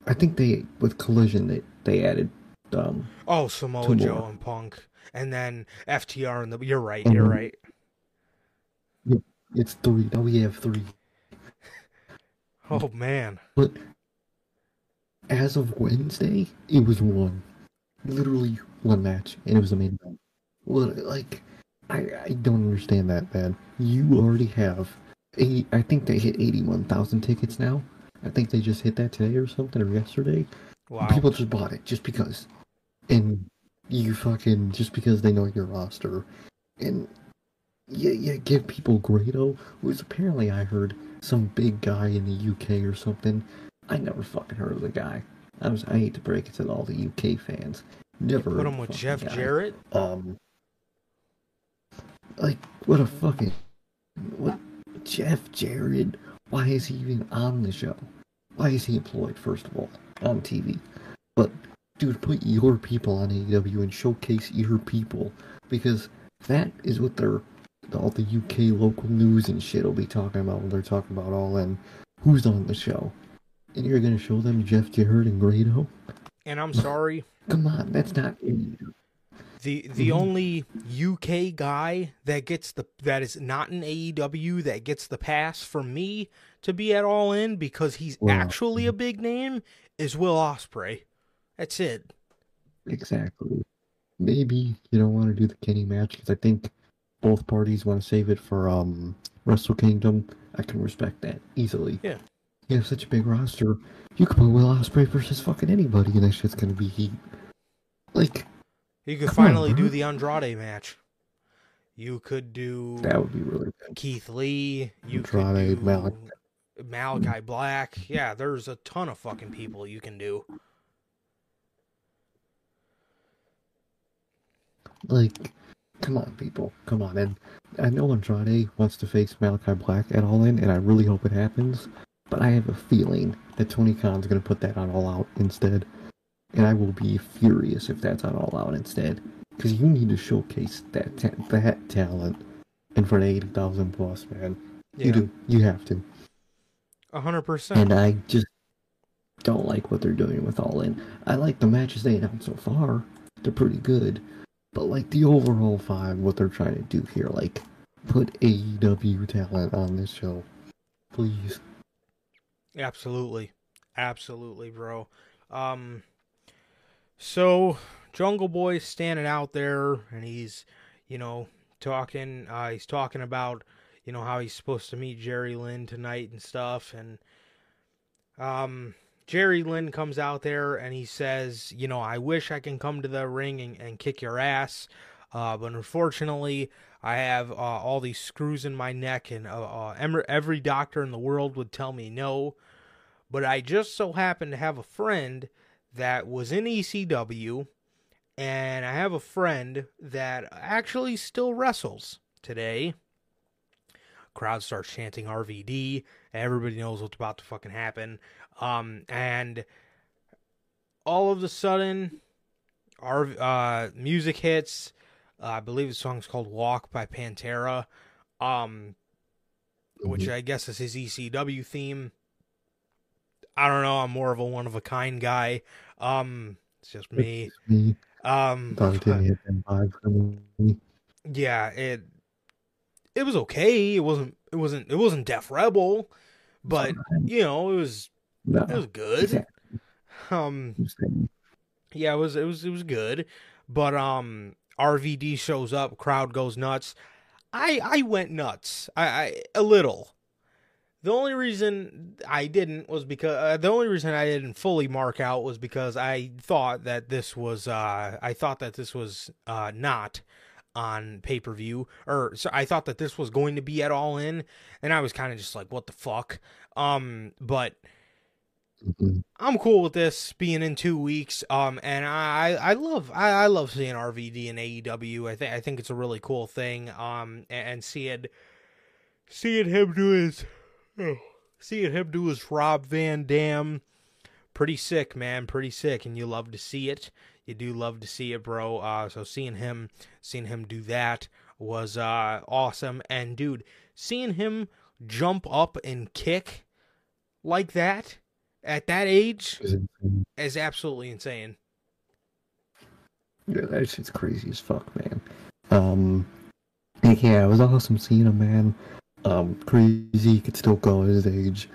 I think they with Collision they they added um Oh, Samoa Two Joe more. and Punk, and then FTR and the. You're right. And You're then- right. it's three. Now we have three. [laughs] Oh man. But as of Wednesday, it was one. Literally one match, and it was a main event. Well, like, I I don't understand that, man. You already have eight. I think they hit eighty-one thousand tickets now. I think they just hit that today or something, or yesterday. Wow. People just bought it just because, and you fucking just because they know your roster, and yeah, yeah, give people Grado, who's apparently I heard some big guy in the UK or something. I never fucking heard of the guy. I was I hate to break it to all the UK fans. Never Put him with Jeff guy. Jarrett. Um, like what a fucking what Jeff Jarrett? Why is he even on the show? Why is he employed first of all on TV? But dude, put your people on AEW and showcase your people because that is what they're all the UK local news and shit will be talking about when they're talking about all in who's on the show. And you're gonna show them Jeff Jarrett and Grado? And I'm sorry. Come on, that's not AEW. The the Mhm. only UK guy that gets the that is not an AEW that gets the pass for me to be at all in because he's Wow. actually a big name is Will Ospreay. That's it. Exactly. Maybe you don't want to do the Kenny match because I think both parties want to save it for um Wrestle Kingdom. I can respect that easily. Yeah. You have such a big roster. You could put Will Ospreay versus fucking anybody, and that shit's gonna be heat. Like You could Come on, finally do the Andrade match. You could do that would be really good. Keith Lee. You Andrade, could do Malachi. Malachi Black. Yeah, there's a ton of fucking people you can do. Like, come on, people, come on. And I know Andrade wants to face Malachi Black at All In, and I really hope it happens. But I have a feeling that Tony Khan's gonna put that on All Out instead, and I will be furious if that's on All Out instead. Because you need to showcase that ta- that talent in front of eighty thousand plus, man. You do. You have to. a hundred percent. And I just don't like what they're doing with All In. I like the matches they announced so far. They're pretty good. But like the overall vibe, what they're trying to do here, like put AEW talent on this show. Please. Absolutely. Absolutely, bro. Um so Jungle Boy's standing out there and he's, you know, talking uh he's talking about, you know, how he's supposed to meet Jerry Lynn tonight and stuff and um Jerry Lynn comes out there and he says, you know, I wish I can come to the ring and, and kick your ass. Uh, but unfortunately, I have uh, all these screws in my neck, and uh, uh, every doctor in the world would tell me no. But I just so happen to have a friend that was in ECW, and I have a friend that actually still wrestles today. Crowd starts chanting RVD. Everybody knows what's about to fucking happen. Um, and all of a sudden, our uh, music hits. Uh, I believe the song's called "Walk" by Pantera, um, which I guess is his ECW theme. I don't know. I'm more of a one of a kind guy. Um, it's just me. It's me. Um, Thought it didn't hit them vibe for me. yeah, it it was okay. It wasn't it wasn't it wasn't Def Rebel, but you know it was No. it was good. Exactly. Um, yeah, it was it was it was good, but um, RVD shows up, crowd goes nuts. I I went nuts. I, I a little. The only reason I didn't was because uh, the only reason I didn't fully mark out was because I thought that this was uh I thought that this was uh not on pay per view or so I thought that this was going to be at all in and I was kind of just like what the fuck um but. I'm cool with this being in two weeks. Um, and I, I love, I, I love seeing RVD and AEW. I think, I think it's a really cool thing. Um, and, and seeing, seeing him do his, oh, seeing him do his Rob Van Dam, pretty sick, man, pretty sick. And you love to see it. You do love to see it, bro. Uh, so seeing him, seeing him do that was uh, awesome. And dude, seeing him jump up and kick like that at that age is absolutely insane. Yeah, that shit's crazy as fuck, man. Um, yeah, it was awesome seeing him, man. Um, crazy, could still go at his age,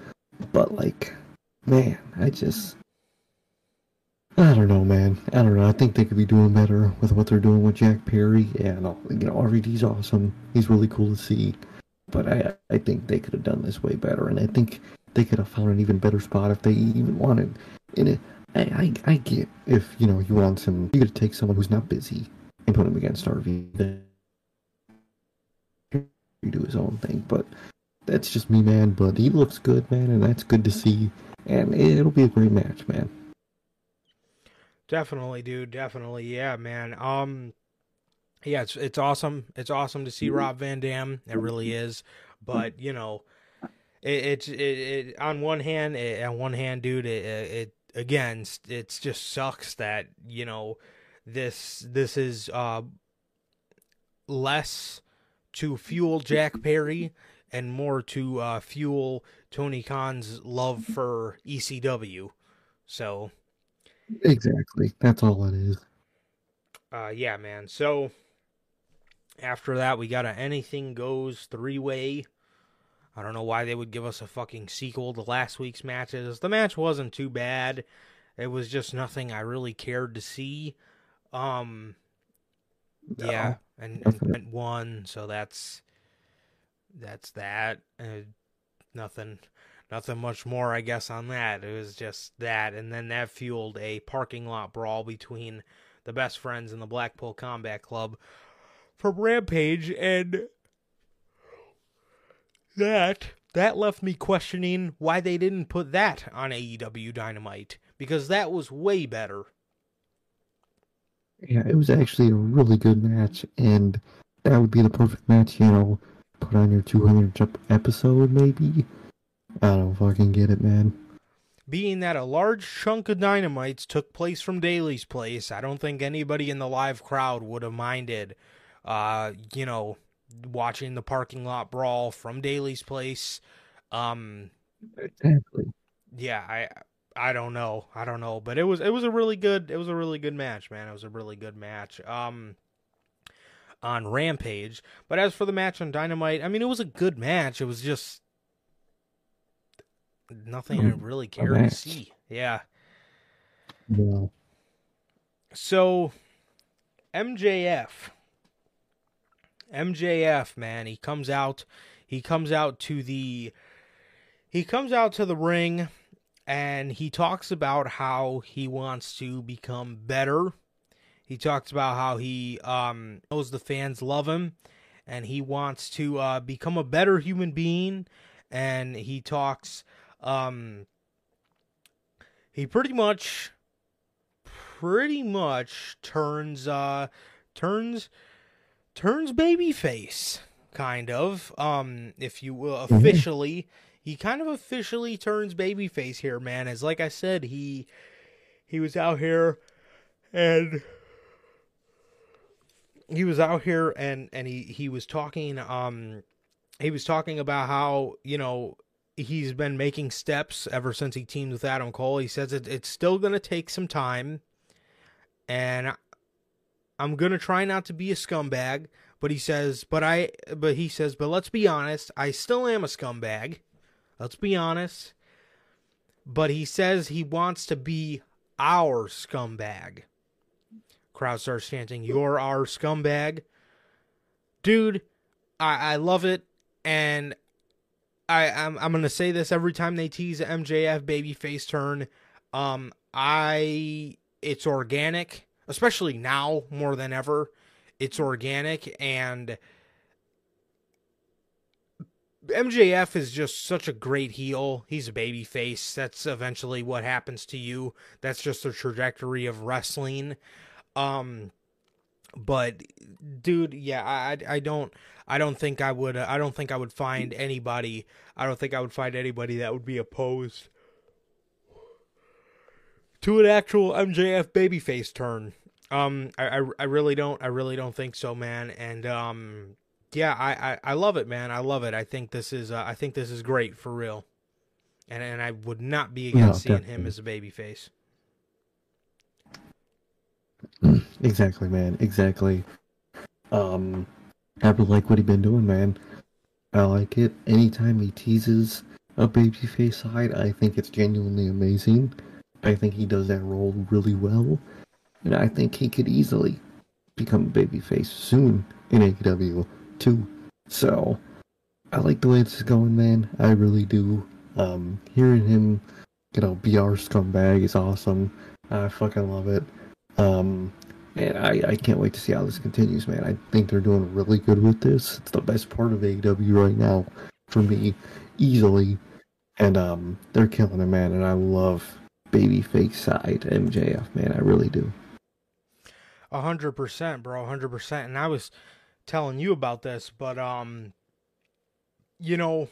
but like, man, I just, I don't know, man. I don't know. I think they could be doing better with what they're doing with Jack Perry. And all- you know, RVD's awesome. He's really cool to see, but I, I think they could have done this way better, and I think they could have found an even better spot if they even wanted. In it, I, I, I get if you know you want some, you could take someone who's not busy and put him against RV. He do his own thing, but that's just me, man. But he looks good, man, and that's good to see. And it'll be a great match, man. Definitely, dude. Definitely, yeah, man. Um, yeah, it's it's awesome. It's awesome to see Rob Van Dam. It really is. But you know, it, it's it, it on one hand, it, on one hand, dude, it, it again, it's just sucks that you know this this is uh less to fuel Jack Perry and more to uh, fuel Tony Khan's love for ECW. So. Exactly. That's all it is. Uh, yeah, man. So after that, we got a anything goes three way. I don't know why they would give us a fucking sequel to last week's matches. The match wasn't too bad. It was just nothing I really cared to see. Um, No. yeah, and, and one, so that's that's that. Uh, nothing, nothing much more, I guess, on that. It was just that, and then that fueled a parking lot brawl between the best friends in the Blackpool Combat Club from Rampage, and that that left me questioning why they didn't put that on AEW Dynamite because that was way better. Yeah, it was actually a really good match, and that would be the perfect match, you know, put on your 200th ep- episode, maybe. I don't fucking get it, man. Being that a large chunk of dynamites took place from Daily's place, I don't think anybody in the live crowd would have minded, uh, you know, watching the parking lot brawl from Daily's place. Um, Exactly. yeah, I I don't know. I don't know, but it was it was a really good it was a really good match, man. It was a really good match. Um on Rampage, but as for the match on Dynamite, I mean it was a good match. It was just nothing I Mm, really cared to see. Yeah. Yeah. So MJF MJF man, he comes out he comes out to the he comes out to the ring and he talks about how he wants to become better. He talks about how he um knows the fans love him and he wants to uh become a better human being and he talks um he pretty much pretty much turns uh turns turns babyface kind of um if you will officially. He kind of officially turns babyface here man as like i said he he was out here and he was out here and and he he was talking um he was talking about how you know he's been making steps ever since he teamed with Adam Cole. He says it, it's still going to take some time, and I'm to try not to be a scumbag. But he says, but I, but he says, but let's be honest, I still am a scumbag. Let's be honest. But he says he wants to be our scumbag. Crowd starts chanting, "You're our scumbag." Dude, I, I love it, and I I'm I'm gonna say this every time they tease MJF babyface turn. Um, I it's organic, especially now more than ever. It's organic, and MJF is just such a great heel. He's a baby face. That's eventually what happens to you. That's just the trajectory of wrestling. Um, but dude, yeah, I I- don't I don't think I would I don't think I would find anybody I don't think I would find anybody that would be opposed to an actual MJF babyface turn. Um, I, I, I really don't, I really don't think so, man. And um, yeah, I, I, I love it, man. I love it. I think this is, uh, I think this is great for real. And and I would not be against No, seeing him as a babyface. Exactly, man. Exactly. Um, I would like what he's been doing, man. I like it. Anytime he teases a babyface side, I think it's genuinely amazing. I think he does that role really well, and I think he could easily become babyface soon in AEW too. So, I like the way this is going, man. I really do. Um, hearing him, you know, be our scumbag is awesome. I fucking love it. Um, and I, I can't wait to see how this continues, man. I think they're doing really good with this. It's the best part of AEW right now for me, easily. And um, they're killing it, man. And I love babyface side MJF, man. I really do. A hundred percent, bro. A hundred percent. And I was telling you about this, but um, you know,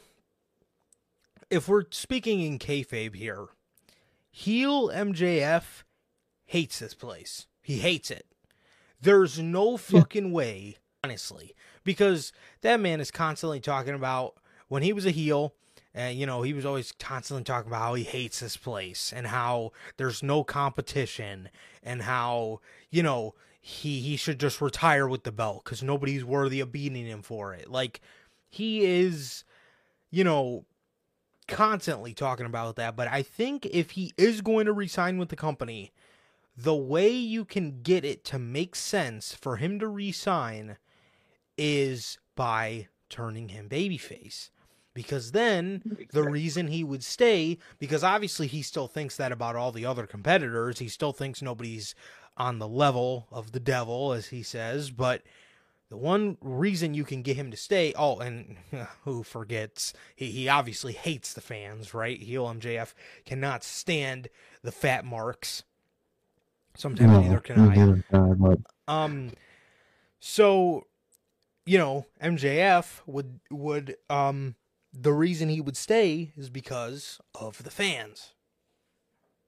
if we're speaking in kayfabe here, heel MJF hates this place. He hates it. There's no fucking way, honestly, because that man is constantly talking about when he was a heel. And you know, he was always constantly talking about how he hates this place and how there's no competition and how you know he he should just retire with the belt because nobody's worthy of beating him for it. Like he is, you know, constantly talking about that. But I think if he is going to resign with the company, the way you can get it to make sense for him to resign is by turning him babyface. Because then the reason he would stay, because obviously he still thinks that about all the other competitors. He still thinks nobody's on the level of the devil, as he says. But the one reason you can get him to stay, oh, and [laughs] who forgets, he, he obviously hates the fans, right? Heel MJF cannot stand the fat marks. Sometimes neither can I. neither can I, Um, so, you know, MJF would would um the reason he would stay is because of the fans.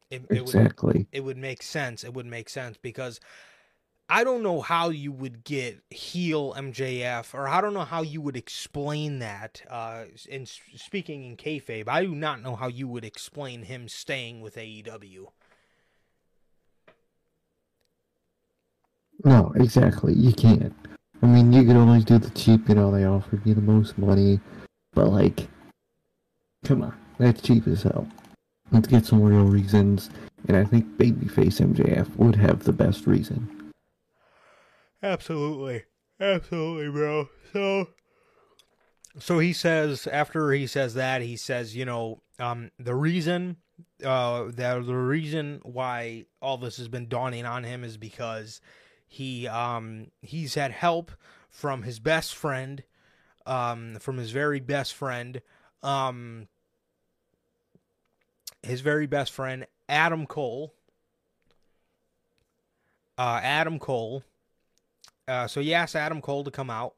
It, it would exactly. it would make sense. It would make sense because I don't know how you would get heel MJF, or I don't know how you would explain that. Uh, in speaking in kayfabe, I do not know how you would explain him staying with AEW. No, exactly. You can't. I mean, you could always do the cheap, you know, they offered you the most money, but like, come on, that's cheap as hell. Let's get some real reasons, and I think Babyface MJF would have the best reason. Absolutely. Absolutely, bro. So so he says after he says that, he says, you know, um the reason uh that the reason why all this has been dawning on him is because he um he's had help from his best friend um from his very best friend um his very best friend Adam Cole uh Adam Cole uh, so he asked Adam Cole to come out.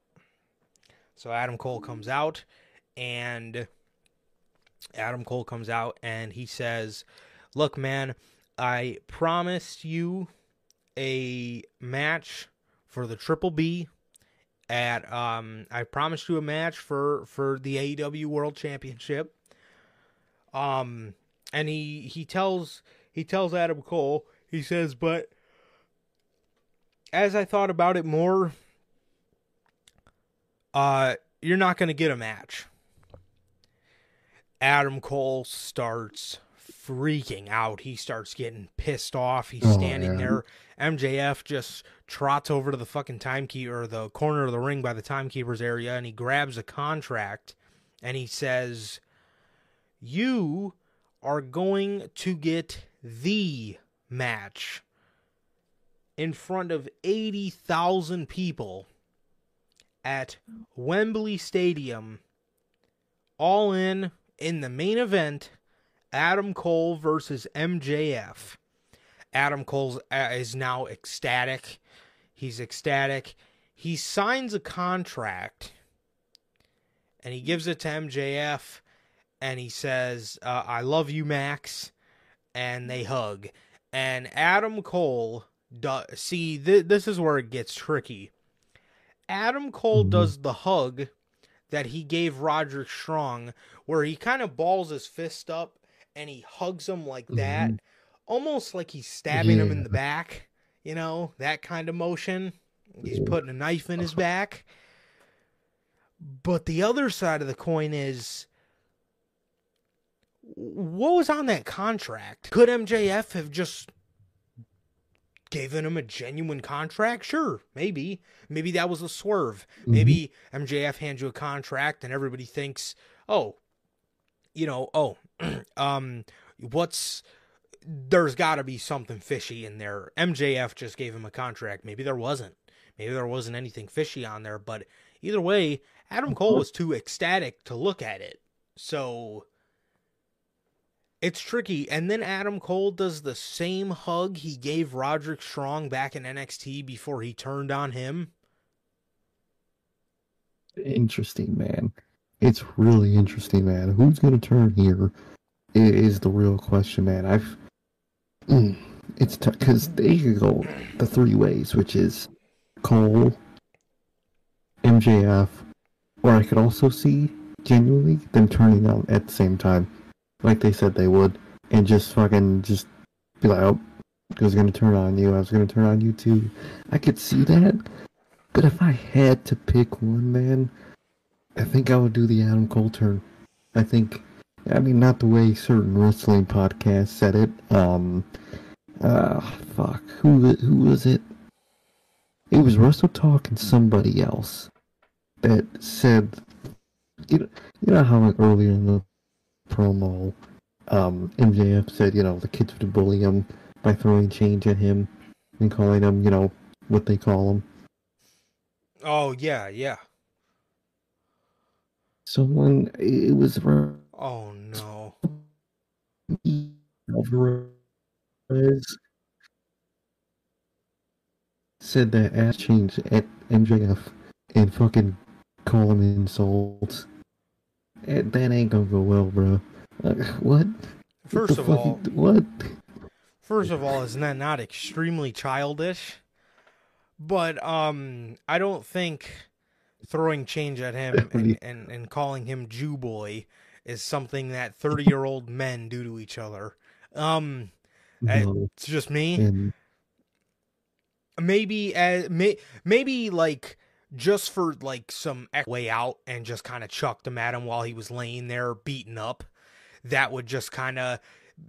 So Adam Cole comes out, and Adam Cole comes out and he says, "Look, man, I promised you a match for the Triple B. At um, I promised you a match for for the AEW World Championship. Um, and he he tells he tells Adam Cole, he says, but." as I thought about it more, uh, you're not going to get a match. Adam Cole starts freaking out. He starts getting pissed off. He's Oh, standing yeah. there. MJF just trots over to the fucking timekeeper, or the corner of the ring by the timekeeper's area, and he grabs a contract and he says, You are going to get the match in front of 80,000 people at Wembley Stadium, all in in the main event Adam Cole versus MJF. Adam Cole uh, is now ecstatic. He's ecstatic. He signs a contract and he gives it to MJF and he says, uh, I love you, Max. And they hug and Adam Cole do, see th- this is where it gets tricky. Adam Cole Mhm. does the hug that he gave Roderick Strong, where he kind of balls his fist up and he hugs him like that, almost like he's stabbing him in the back. You know that kind of motion. He's putting a knife in his back. But the other side of the coin is what was on that contract? Could MJF have just given him a genuine contract? Sure, maybe. Maybe that was a swerve. Maybe MJF hands you a contract and everybody thinks, oh, you know, oh, [clears throat] um, what's there's got to be something fishy in there. MJF just gave him a contract. Maybe there wasn't. Maybe there wasn't anything fishy on there. But either way, Adam Cole was too ecstatic to look at it. So it's tricky. And then Adam Cole does the same hug he gave Roderick Strong back in NXT before he turned on him. Interesting, man. It's really interesting, man. Who's gonna turn here is the real question, man. I've Mm, it's tough because they could go the three ways, which is Cole, MJF, or I could also see genuinely them turning out at the same time, like they said they would, and just fucking just be like, "Oh, I was gonna turn on you. I was gonna turn on you too." I could see that, but if I had to pick one, man, I think I would do the Adam Cole turn. I think, I mean, not the way certain wrestling podcasts said it. Um, uh, fuck, who who was it? It was WrestleTalk and somebody else that said, you know, you know how like earlier in the promo, um, MJF said, you know, the kids would bully him by throwing change at him and calling him, you know, what they call him. Oh, yeah, yeah. Someone, it was Oh, no. Alvarez said that ass change at MJF and fucking call him insults. Eh, That ain't gonna go well, bro. Uh, what? First The of all, what? First of all, isn't that not extremely childish? But um I don't think throwing change at him and, and, and calling him Jew boy is something that thirty year old men do to each other. Um No, it's just me. and Maybe as may, maybe like just for like some way out and just kind of chucked him at him while he was laying there beaten up. That would just kind of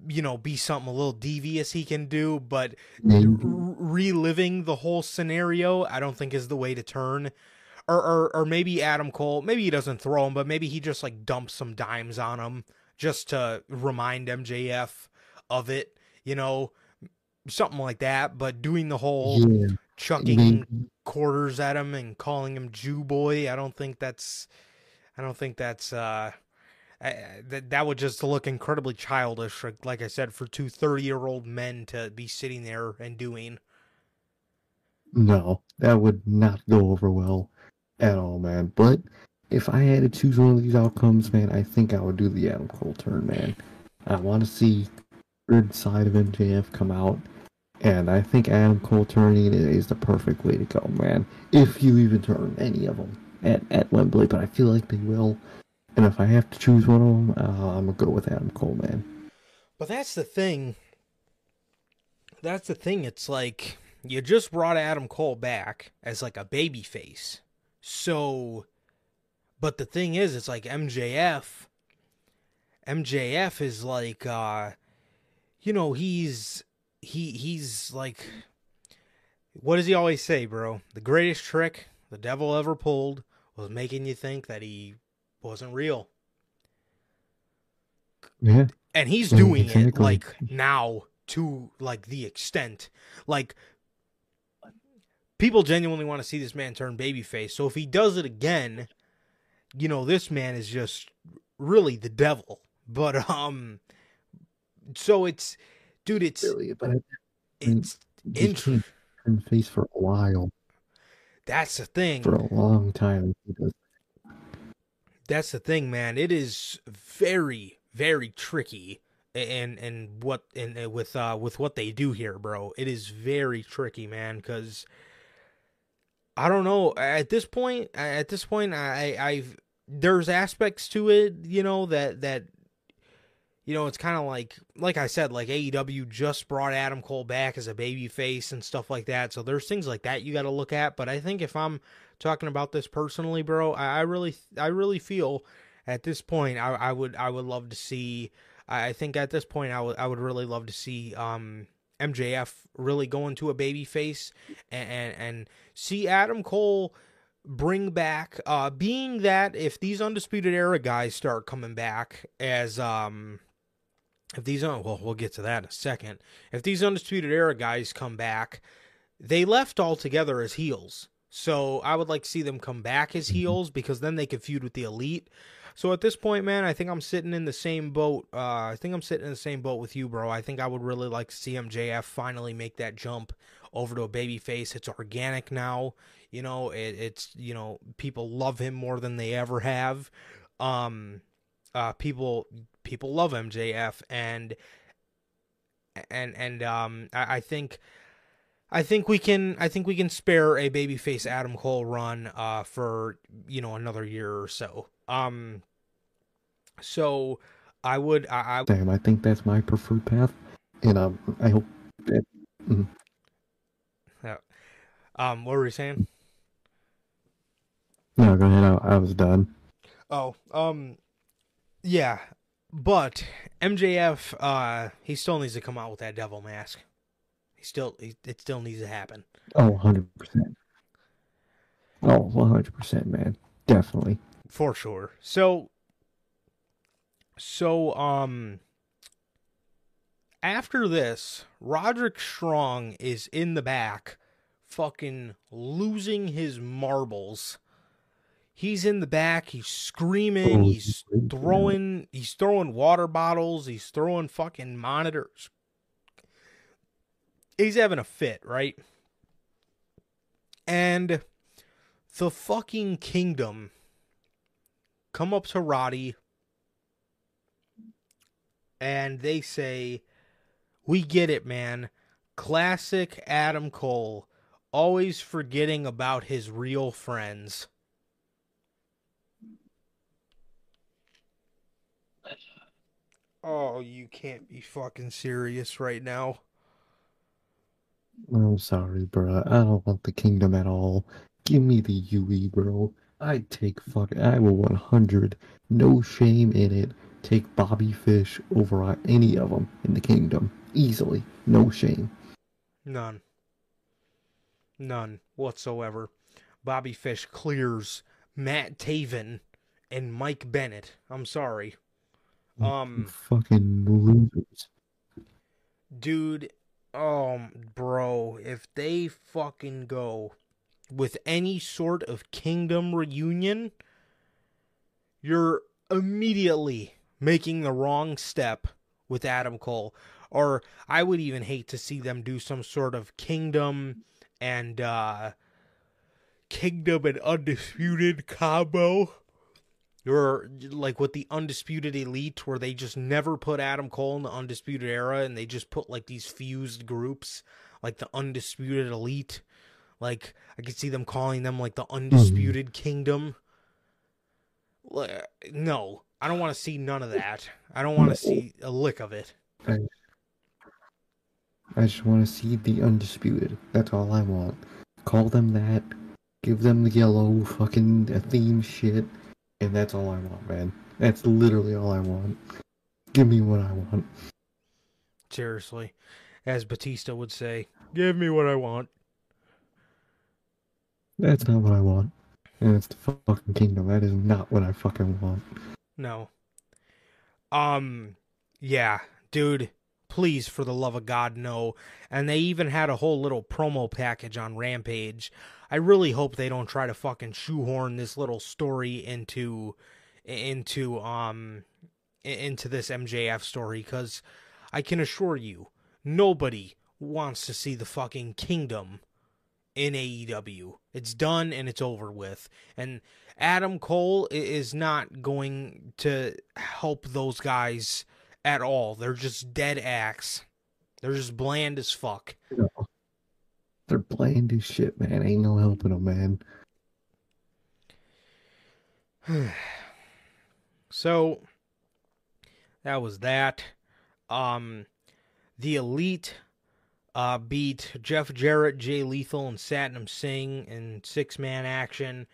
you know be something a little devious he can do, but maybe. reliving the whole scenario i don't think is the way to turn or, or or maybe adam cole maybe he doesn't throw him but maybe he just like dumps some dimes on him just to remind mjf of it you know something like that. But doing the whole yeah, chucking maybe. quarters at him and calling him jew boy i don't think that's i don't think that's uh I, that that would just look incredibly childish like, like i said for two 30 year old men to be sitting there and doing. No, that would not go over well at all, man. But if I had to choose one of these outcomes, man, I think I would do the Adam Cole turn, man. I want to see third side of MJF come out, and I think Adam Cole turning is the perfect way to go, man. If you even turn any of them at, at Wembley, but I feel like they will. And if I have to choose one of them, uh, I'm gonna go with Adam Cole, man. But that's the thing. That's the thing. It's like you just brought Adam Cole back as like a baby face. So but the thing is it's like MJF MJF is like uh you know, he's he he's like what does he always say, bro? The greatest trick the devil ever pulled was making you think that he wasn't real. Yeah, and he's doing it like now to like the extent like people genuinely want to see this man turn babyface so if he does it again you know this man is just really the devil but um so it's dude it's really, but it's turn face for a while, that's the thing for a long time. That's the thing, man. It is very, very tricky and and what and with uh with what they do here, bro. It is very tricky, man, because I don't know. At this point, at this point, I I've there's aspects to it, you know, that that you know, it's kind of like like I said, like AEW just brought Adam Cole back as a baby face and stuff like that. So there's things like that you got to look at. But I think if I'm talking about this personally, bro, I, I really I really feel at this point I, I would I would love to see. I think at this point I would I would really love to see um MJF really going to a baby face and, and, see Adam Cole bring back uh being that if these undisputed era guys start coming back as um if these well we'll get to that in a second. If these undisputed era guys come back they left altogether as heels so i would like to see them come back as heels because then they could feud with the elite. So at this point man i think i'm sitting in the same boat uh, i think i'm sitting in the same boat with you bro. I think i would really like to see mjf finally make that jump over to a baby face. It's organic now you know it, it's you know people love him more than they ever have. Um uh people people love MJF and and and um I, I think I think we can I think we can spare a babyface Adam Cole run uh for you know another year or so. Um so I would I, I Damn, I think that's my preferred path. And um I hope that mm. yeah. Um what were you saying? No, go ahead. I, I was done. Oh, um yeah, but MJF, uh, he still needs to come out with that devil mask. He still, he, it still needs to happen. Oh, 100%. Oh, 100%, man. Definitely. For sure. So, so, um, after this, Roderick Strong is in the back, fucking losing his marbles he's in the back he's screaming oh, he's throwing he's throwing water bottles he's throwing fucking monitors he's having a fit right? And the fucking kingdom come up to Roddy and they say we get it man. Classic Adam Cole always forgetting about his real friends. Oh, you can't be fucking serious right now. I'm sorry, bro. I don't want the kingdom at all. Give me the UE, bro. I'd take fuck. I will 100. No shame in it. Take Bobby Fish over any of them in the kingdom. Easily. No shame. None. None whatsoever. Bobby Fish clears Matt Taven and Mike Bennett. I'm sorry. Um, fucking losers, dude. Um, bro, if they fucking go with any sort of kingdom reunion, you're immediately making the wrong step with Adam Cole. Or I would even hate to see them do some sort of kingdom and uh kingdom and undisputed combo or like with the undisputed elite where they just never put Adam Cole in the undisputed era and they just put like these fused groups like the undisputed elite. Like I could see them calling them like the undisputed mm-hmm. kingdom no. I don't want to see none of that. I don't want to see a lick of it. I, I just want to see the undisputed. That's all I want. Call them that. Give them the yellow fucking theme shit and that's all I want, man. That's literally all I want. Give me what I want. Seriously. As Batista would say, give me what I want. That's not what I want. And it's the fucking kingdom. That is not what I fucking want. No. Um, yeah, dude, please, for the love of God, no. And they even had a whole little promo package on Rampage I really hope they don't try to fucking shoehorn this little story into into um into this MJF story cuz I can assure you nobody wants to see the fucking kingdom in AEW. It's done and it's over with. And Adam Cole is not going to help those guys at all. They're just dead acts. They're just bland as fuck. They're bland as shit, man. Ain't no helping them, man. [sighs] so that was that. Um, the Elite uh, beat Jeff Jarrett, Jay Lethal, and Satnam Singh in six man action.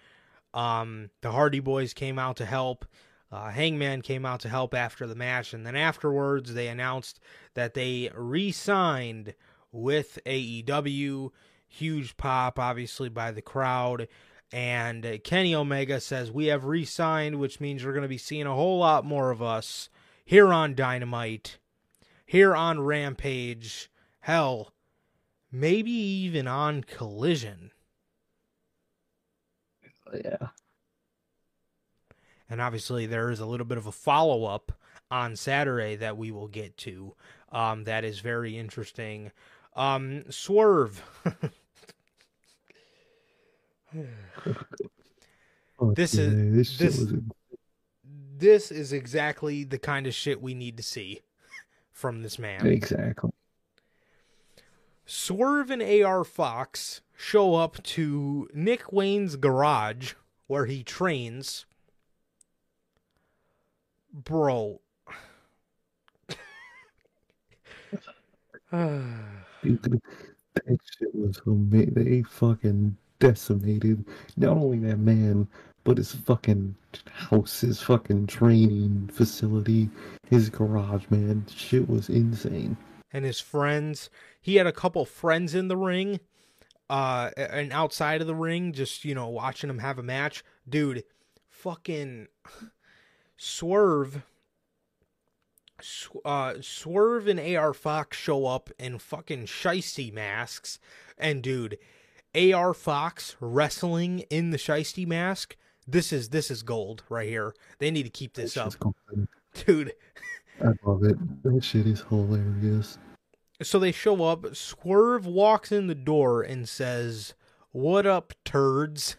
Um, the Hardy Boys came out to help. Uh, Hangman came out to help after the match, and then afterwards they announced that they re signed with AEW. Huge pop, obviously, by the crowd. And Kenny Omega says, We have re signed, which means you're going to be seeing a whole lot more of us here on Dynamite, here on Rampage, hell, maybe even on Collision. Yeah. And obviously, there is a little bit of a follow up on Saturday that we will get to. Um, that is very interesting. Um, Swerve. [laughs] This is- this, this- was this is exactly the kind of shit we need to see from this man. exactly. Swerve and AR Fox show up to Nick Wayne's garage where he trains. Bro. [sighs] That shit was amazing. They fucking decimated not only that man, but his fucking house, his fucking training facility, his garage, man. Shit was insane. and his friends. He had a couple friends in the ring, uh, and outside of the ring, just you know, watching him have a match. Dude, fucking Swerve, uh, Swerve and AR Fox show up in fucking shisty masks, and dude, AR Fox wrestling in the shisty mask. This is this is gold right here. They need to keep this That up, dude. I love it. That shit is hilarious. So they show up. Swerve walks in the door and says, What up, turds?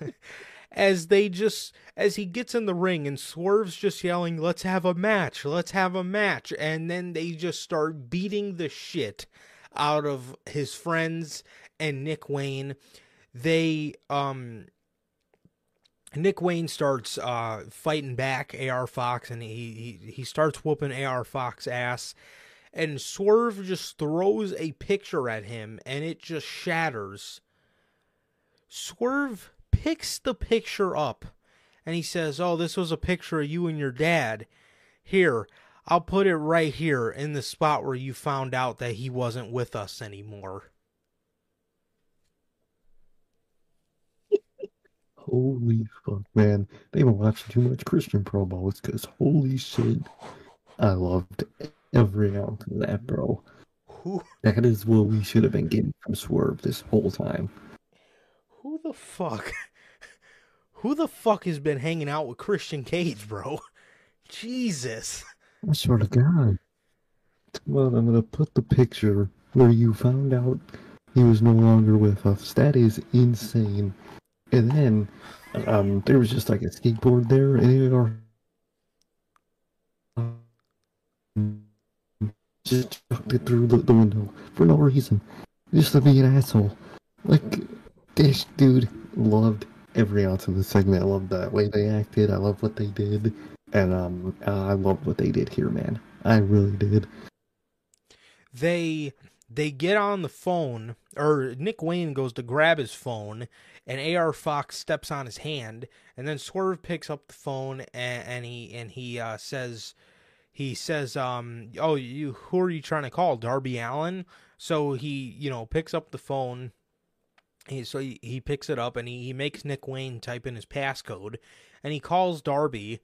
[laughs] as they just, as he gets in the ring and Swerve's just yelling, Let's have a match, let's have a match. And then they just start beating the shit out of his friends and Nick Wayne. They, um, Nick Wayne starts uh, fighting back AR Fox, and he, he he starts whooping AR Fox ass, and Swerve just throws a picture at him, and it just shatters. Swerve picks the picture up, and he says, "Oh, this was a picture of you and your dad. Here, I'll put it right here in the spot where you found out that he wasn't with us anymore." Holy fuck, man. They've been watching too much Christian Pro Bowls because holy shit. I loved every ounce of that, bro. Who That is what we should have been getting from Swerve this whole time. Who the fuck? Who the fuck has been hanging out with Christian Cage, bro? [laughs] Jesus. I swear to God. Well, I'm gonna put the picture where you found out he was no longer with us. That is insane. And then, um, there was just like a skateboard there, and it just chucked it through the, the window for no reason, just to be an asshole. Like, this dude loved every ounce of the segment. I loved the way they acted. I love what they did, and um, I loved what they did here, man. I really did. They they get on the phone or Nick Wayne goes to grab his phone and AR Fox steps on his hand and then Swerve picks up the phone and, and he and he uh, says he says um oh you who are you trying to call Darby Allin so he you know picks up the phone he, so he, he picks it up and he, he makes Nick Wayne type in his passcode and he calls Darby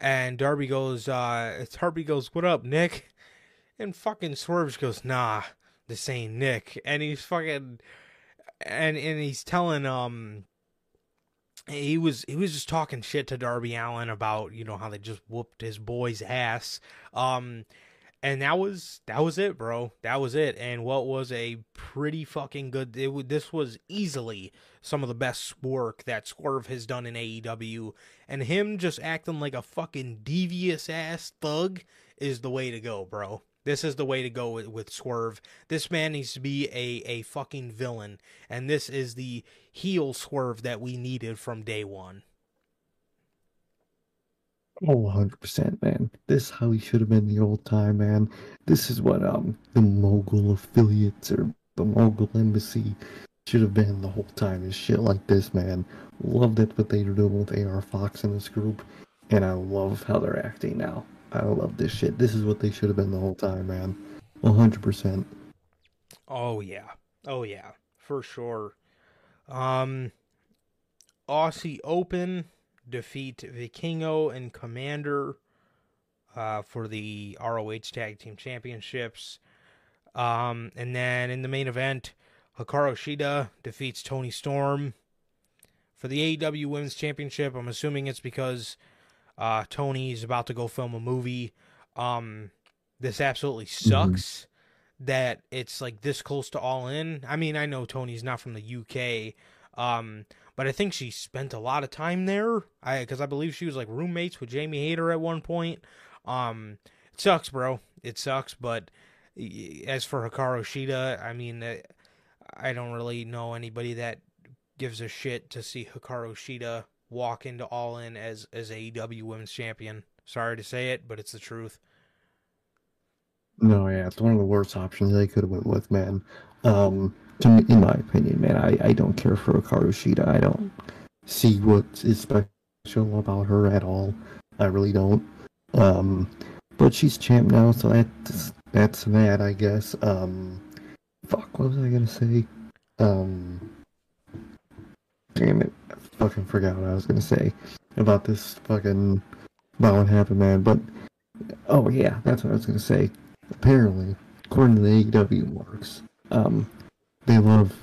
and Darby goes uh Darby goes what up Nick? And fucking Swerve goes nah this ain't Nick. And he's fucking and and he's telling um he was he was just talking shit to Darby Allin about you know how they just whooped his boy's ass. Um and that was that was it, bro. That was it. And what was a pretty fucking good. It, this was easily some of the best work that Swerve has done in AEW, and him just acting like a fucking devious ass thug is the way to go, bro. This is the way to go with, with Swerve. This man needs to be a, a fucking villain, and this is the heel Swerve that we needed from day one. Oh, 100%, man. This is how he should have been the old time, man. This is what um the mogul affiliates or the mogul embassy should have been the whole time. Is shit like this, man. Loved it what they were doing with AR Fox and this group, and I love how they're acting now. I love this shit. This is what they should have been the whole time, man. 100%. Oh, yeah. Oh, yeah. For sure. Um, Aussie Open defeat Vikingo and Komander uh, for the ROH Tag Team Championships. Um, and then in the main event, Hikaru Shida defeats Toni Storm for the AEW Women's Championship. I'm assuming it's because uh, Toni's about to go film a movie. Um, this absolutely mm-hmm. sucks mm-hmm. that it's like this close to all in. I mean, I know Toni's not from the UK. Um, but I think she spent a lot of time there. I because I believe she was like roommates with Jamie Hayter at one point. Um, it sucks, bro. It sucks. But as for Hikaru Shida, I mean, uh, I don't really know anybody that gives a shit to see Hikaru Shida walk into All In as as AEW Women's Champion. Sorry to say it, but it's the truth. No, yeah, it's one of the worst options they could have went with, man. Um, to me, in my opinion, man, I, I don't care for Hikaru Shida. I don't see what is special about her at all. I really don't. Um, but she's champ now, so that's that's that, I guess. Um, fuck, what was I gonna say? Um, damn it, I fucking forgot what I was gonna say about this fucking about what happened, man. But oh yeah, that's what I was gonna say. Apparently, according to the AEW marks, um, they love,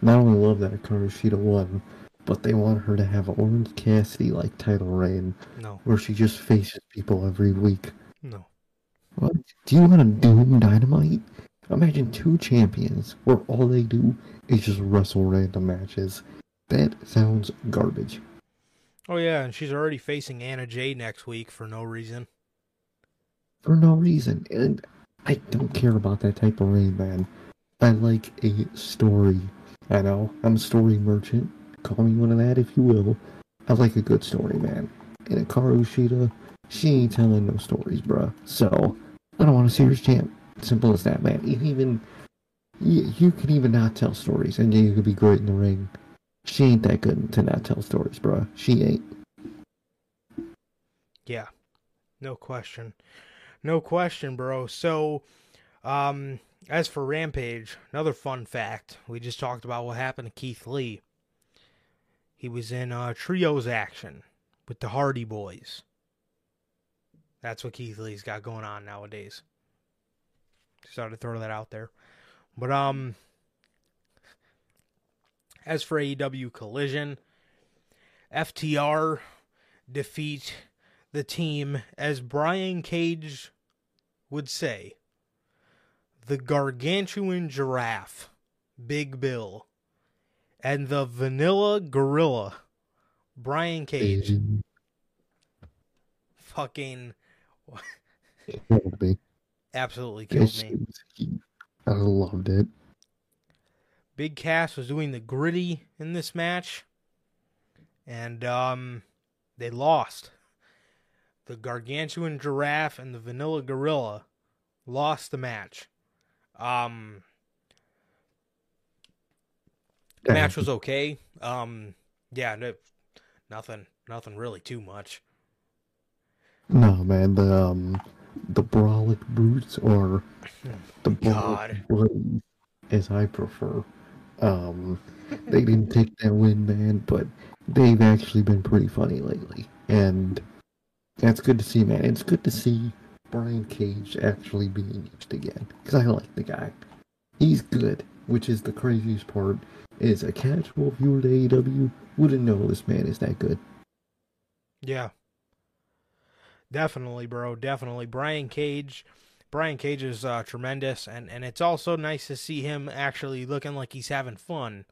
not only love that Hikaru Shida won, but they want her to have an Orange Cassidy like title reign. No. Where she just faces people every week. No. What? Do you want to doom dynamite? Imagine two champions where all they do is just wrestle random matches. That sounds garbage. Oh yeah, and she's already facing Anna Jay next week for no reason. For no reason. And I don't care about that type of reign, man. I like a story. I know, I'm a story merchant. Call me one of that if you will. I like a good story, man. And Hikaru Shida, she ain't telling no stories, bruh. So, I don't want to see her champ. Simple as that, man. Even, you, you can even not tell stories, and you could be great in the ring. She ain't that good to not tell stories, bruh. She ain't. Yeah, no question, no question, bro. So, um, as for Rampage, another fun fact. We just talked about what happened to Keith Lee. He was in uh, trios action with the Hardy Boys. That's what Keith Lee's got going on nowadays. Just thought to throw that out there. But um as for AEW Collision, FTR defeat the team as Brian Cage would say the gargantuan giraffe, Big Bill, and the vanilla gorilla, Brian Cage. Fucking. killed me. Absolutely killed me. I loved it. Big Cass was doing the gritty in this match, and um, they lost. The gargantuan giraffe and the vanilla gorilla lost the match. Um, match was okay. Um, yeah, no, nothing, nothing really too much. No, man, the um, the brolic brutes or the [laughs] God, as I prefer. Um, they didn't take that win, man, but they've actually been pretty funny lately, and that's good to see, man. It's good to see Brian Cage actually being used again because I like the guy. He's good, which is the craziest part. Is a casual viewer to AEW wouldn't know this man is that good. Yeah, definitely, bro. Definitely, Brian Cage Brian Cage is uh, tremendous, and and it's also nice to see him actually looking like he's having fun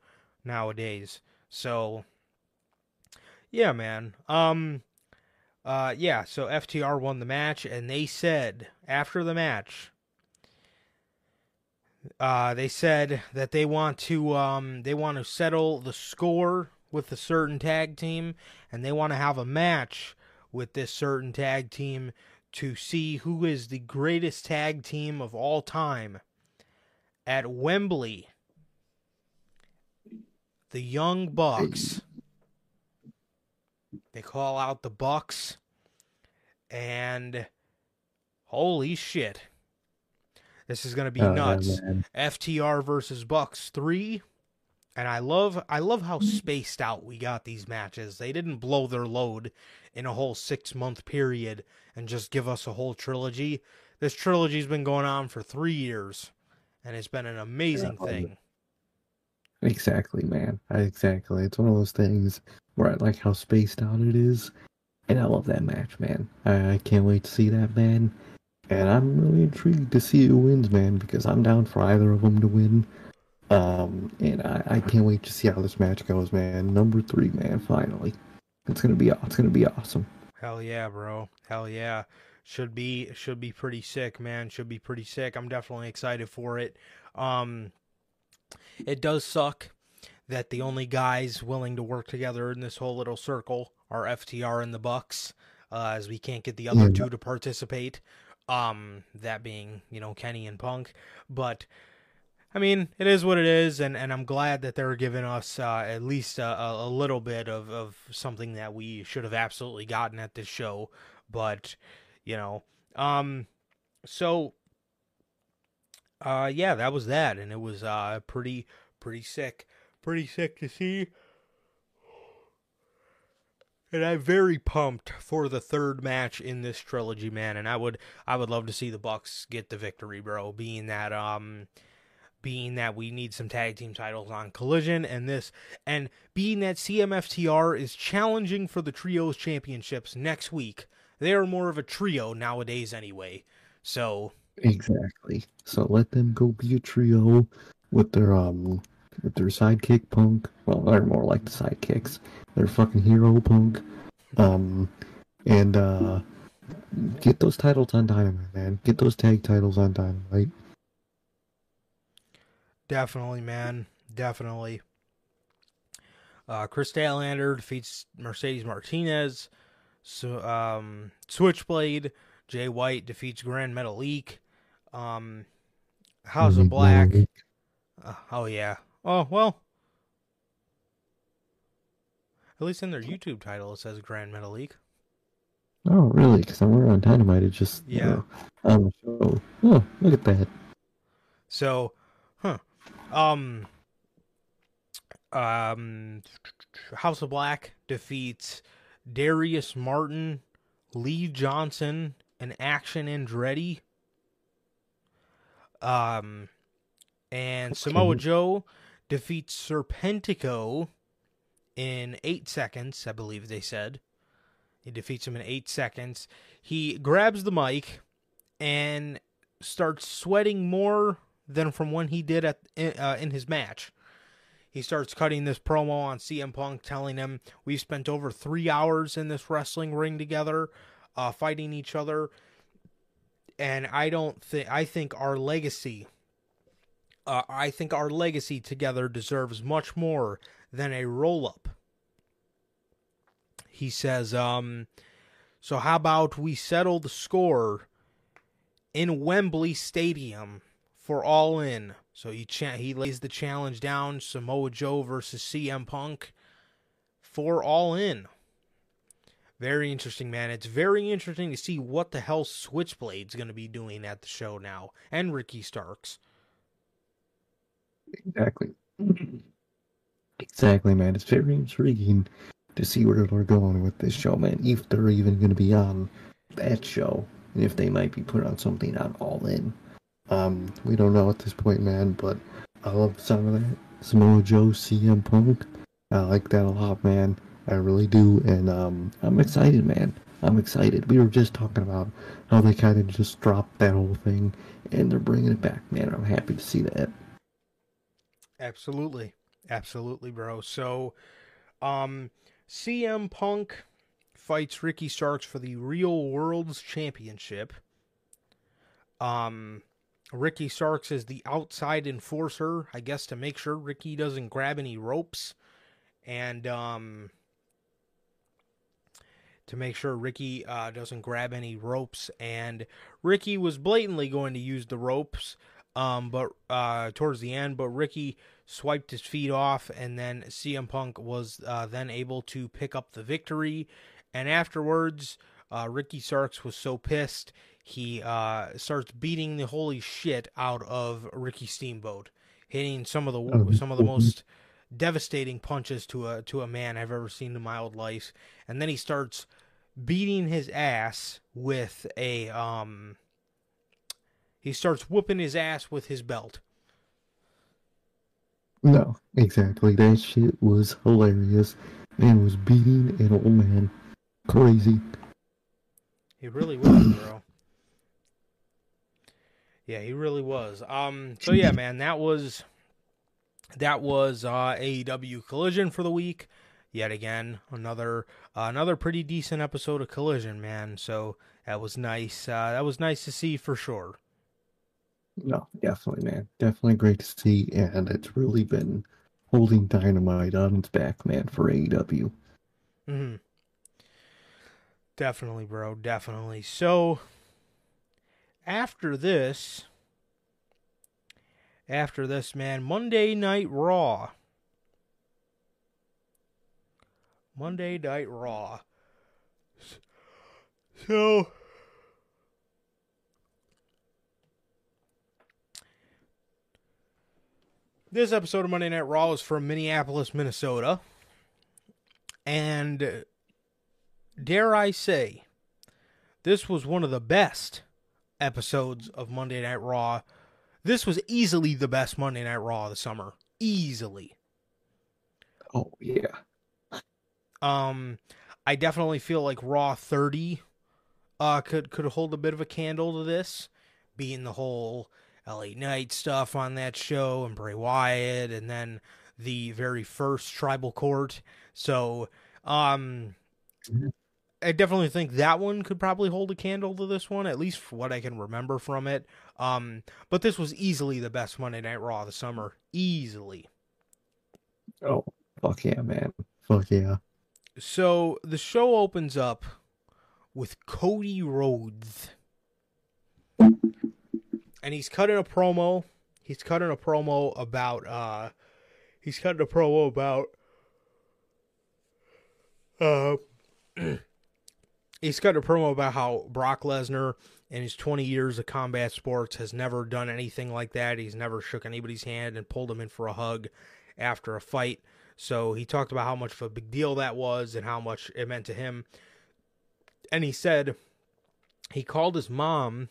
nowadays. So, yeah, man. Um, uh, yeah. So FTR won the match, and they said after the match, uh, they said that they want to um they want to settle the score with a certain tag team, and they want to have a match with this certain tag team to see who is the greatest tag team of all time at Wembley. The Young Bucks. They call out the Bucks and holy shit. This is going to be Oh, nuts. man. FTR versus Bucks 3 and I love I love how spaced out we got these matches. They didn't blow their load in a whole 6 month period and just give us a whole trilogy. This trilogy's been going on for 3 years and it's been an amazing Yeah, thing. Exactly, man. Exactly. It's one of those things where I like how spaced out it is, and I love that match, man. I, I can't wait to see that, man. And I'm really intrigued to see who wins, man, because I'm down for either of them to win. Um, and I, I can't wait to see how this match goes, man. Number three, man. Finally, it's gonna be it's gonna be awesome. Hell yeah, bro. Hell yeah. Should be should be pretty sick, man. Should be pretty sick. I'm definitely excited for it. Um it does suck that the only guys willing to work together in this whole little circle are FTR and the Bucks, uh, as we can't get the other Yeah. two to participate. Um, that being, you know, Kenny and Punk. But I mean, it is what it is, and, and I'm glad that they're giving us uh, at least a, a, little bit of, of something that we should have absolutely gotten at this show. But, you know, um, so, uh, yeah, that was that, and it was uh, pretty, pretty sick, pretty sick to see. And I'm very pumped for the third match in this trilogy, man. And I would, I would love to see the Bucks get the victory, bro. Being that, um, being that we need some tag team titles on Collision and this, and being that CMFTR is challenging for the trios championships next week. They are more of a trio nowadays, anyway. So Exactly. So let them go be a trio with their um with their sidekick Punk. Well, they're more like the sidekicks. They're fucking hero Punk. Um, and uh, get those titles on Dynamite, man. Get those tag titles on Dynamite. Definitely, man. Definitely. Uh, Kris Statlander defeats Mercedes Martinez. So, um, Switchblade. Jay White defeats Grand Metalik. Um, House of Black. Uh, oh yeah. Oh well. At least in their YouTube title it says Grand Metalik. Oh, really? Because I'm on Dynamite. It just you Yeah. know, on the. Oh, look at that. So, huh. Um um House of Black defeats Darius Martin, Lee Johnson, and Action Andretti. Um and Samoa Joe defeats Serpentico in 8 seconds, I believe they said. He defeats him in 8 seconds. He grabs the mic and starts sweating more than from when he did at in, uh, in his match. He starts cutting this promo on CM Punk, telling him we've spent over three hours in this wrestling ring together, uh, fighting each other, and I don't think I think our legacy. Uh, I think our legacy together deserves much more than a roll up. He says, um, so how about we settle the score in Wembley Stadium for All In. So he cha- he lays the challenge down Samoa Joe versus CM Punk for All In. Very interesting, man. It's very interesting to see what the hell Switchblade's going to be doing at the show now, and Ricky Starks. Exactly. Exactly, man. It's very intriguing to see where they're going with this show, man. If they're even going to be on that show, and if they might be put on something on All In. Um, we don't know at this point, man. But I love sound of that. Samoa Joe, CM Punk. I like that a lot, man. I really do, and um, I'm excited, man. I'm excited. We were just talking about how they kind of just dropped that whole thing, and they're bringing it back. Man, I'm happy to see that. Absolutely, absolutely, bro. So, um, CM Punk fights Ricky Starks for the Real World's Championship. Um, Ricky Starks is the outside enforcer, I guess, to make sure Ricky doesn't grab any ropes, and um, to make sure Ricky uh, doesn't grab any ropes. And Ricky was blatantly going to use the ropes, um, but uh, towards the end, but Ricky swiped his feet off, and then CM Punk was uh, then able to pick up the victory. And afterwards, uh, Ricky Starks was so pissed he uh, starts beating the holy shit out of Ricky Steamboat, hitting some of the some of the most devastating punches to a to a man I've ever seen in my old life. And then he starts beating his ass with a um. He starts whooping his ass with his belt. No, exactly. That shit was hilarious. and was beating an old man. Crazy. He really was, bro. Yeah, he really was. Um so yeah, man, that was that was uh AEW Collision for the week. Yet again, another uh, another pretty decent episode of Collision, man. So that was nice. Uh that was nice to see for sure. No, definitely, man. Definitely great to see, and it's really been holding dynamite on its back, man, for AEW. hmm Definitely, bro. Definitely. So after this, after this, man, Monday Night Raw. Monday Night Raw. So. This episode of Monday Night Raw is from Minneapolis, Minnesota. And uh, dare I say, this was one of the best episodes of Monday Night Raw. This was easily the best Monday Night Raw of the summer. Easily. Oh yeah. Um, I definitely feel like Raw 30 uh, could could hold a bit of a candle to this, being the whole LA Knight stuff on that show and Bray Wyatt, and then the very first Tribal Court. So, um, Mhm. I definitely think that one could probably hold a candle to this one, at least for what I can remember from it. Um, but this was easily the best Monday Night Raw of the summer, easily. Oh fuck yeah, man. Fuck yeah. So the show opens up with Cody Rhodes. And he's cutting a promo. He's cutting a promo about uh he's cutting a promo about uh [clears throat] he's cutting a promo about how Brock Lesnar in his 20 years of combat sports has never done anything like that. He's never shook anybody's hand and pulled him in for a hug after a fight. So he talked about how much of a big deal that was and how much it meant to him. And he said he called his mom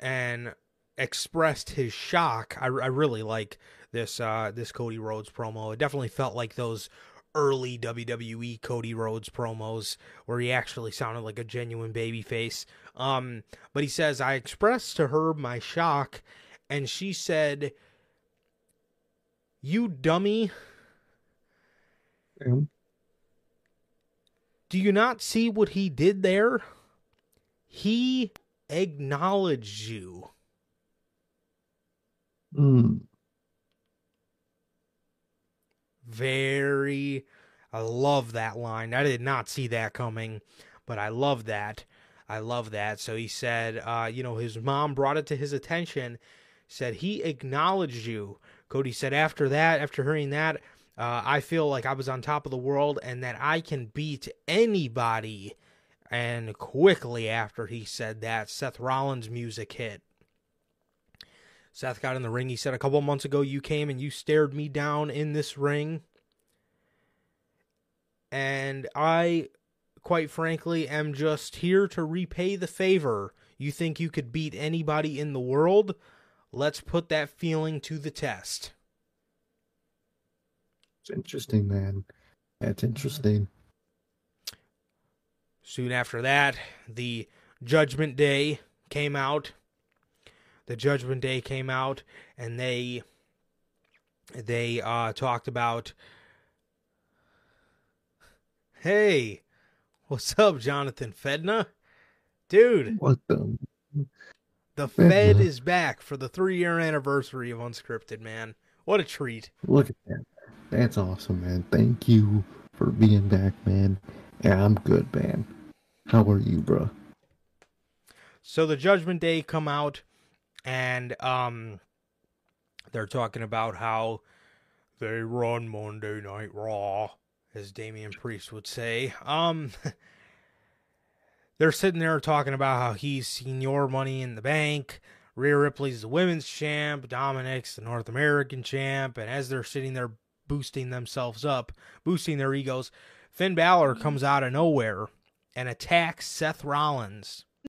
and expressed his shock. I, I really like this uh, this Cody Rhodes promo. It definitely felt like those early WWE Cody Rhodes promos where he actually sounded like a genuine babyface. Um, but he says I expressed to her my shock, and she said, "You dummy." Um, Do you not see what he did there? He acknowledged you. mm, Very. I love that line. I did not see that coming, but I love that. I love that. So he said, uh, you know, his mom brought it to his attention, said he acknowledged you. Cody said, after that, after hearing that, uh, I feel like I was on top of the world and that I can beat anybody. And quickly after he said that, Seth Rollins' music hit. Seth got in the ring. He said, A couple months ago, you came and you stared me down in this ring. And I, quite frankly, am just here to repay the favor. You think you could beat anybody in the world? Let's put that feeling to the test. it's interesting, man. That's interesting. Soon after that, the Judgment Day came out. The Judgment Day came out, and they they uh, talked about. Hey, what's up, Jonathan Fedna? Dude, What the? the Fedna. Fed is back for the three year anniversary of Unscripted, man. What a treat. Look at that. That's awesome, man. Thank you for being back, man. Yeah, I'm good, man. How are you, bro? So the Judgment Day come out and um they're talking about how they run Monday Night Raw, as Damian Priest would say. Um [laughs] they're sitting there talking about how he's senior money in the bank. Rhea Ripley's the women's champ, Dominik's the North American champ, and as they're sitting there boosting themselves up, boosting their egos, Finn Balor comes out of nowhere and attacks Seth Rollins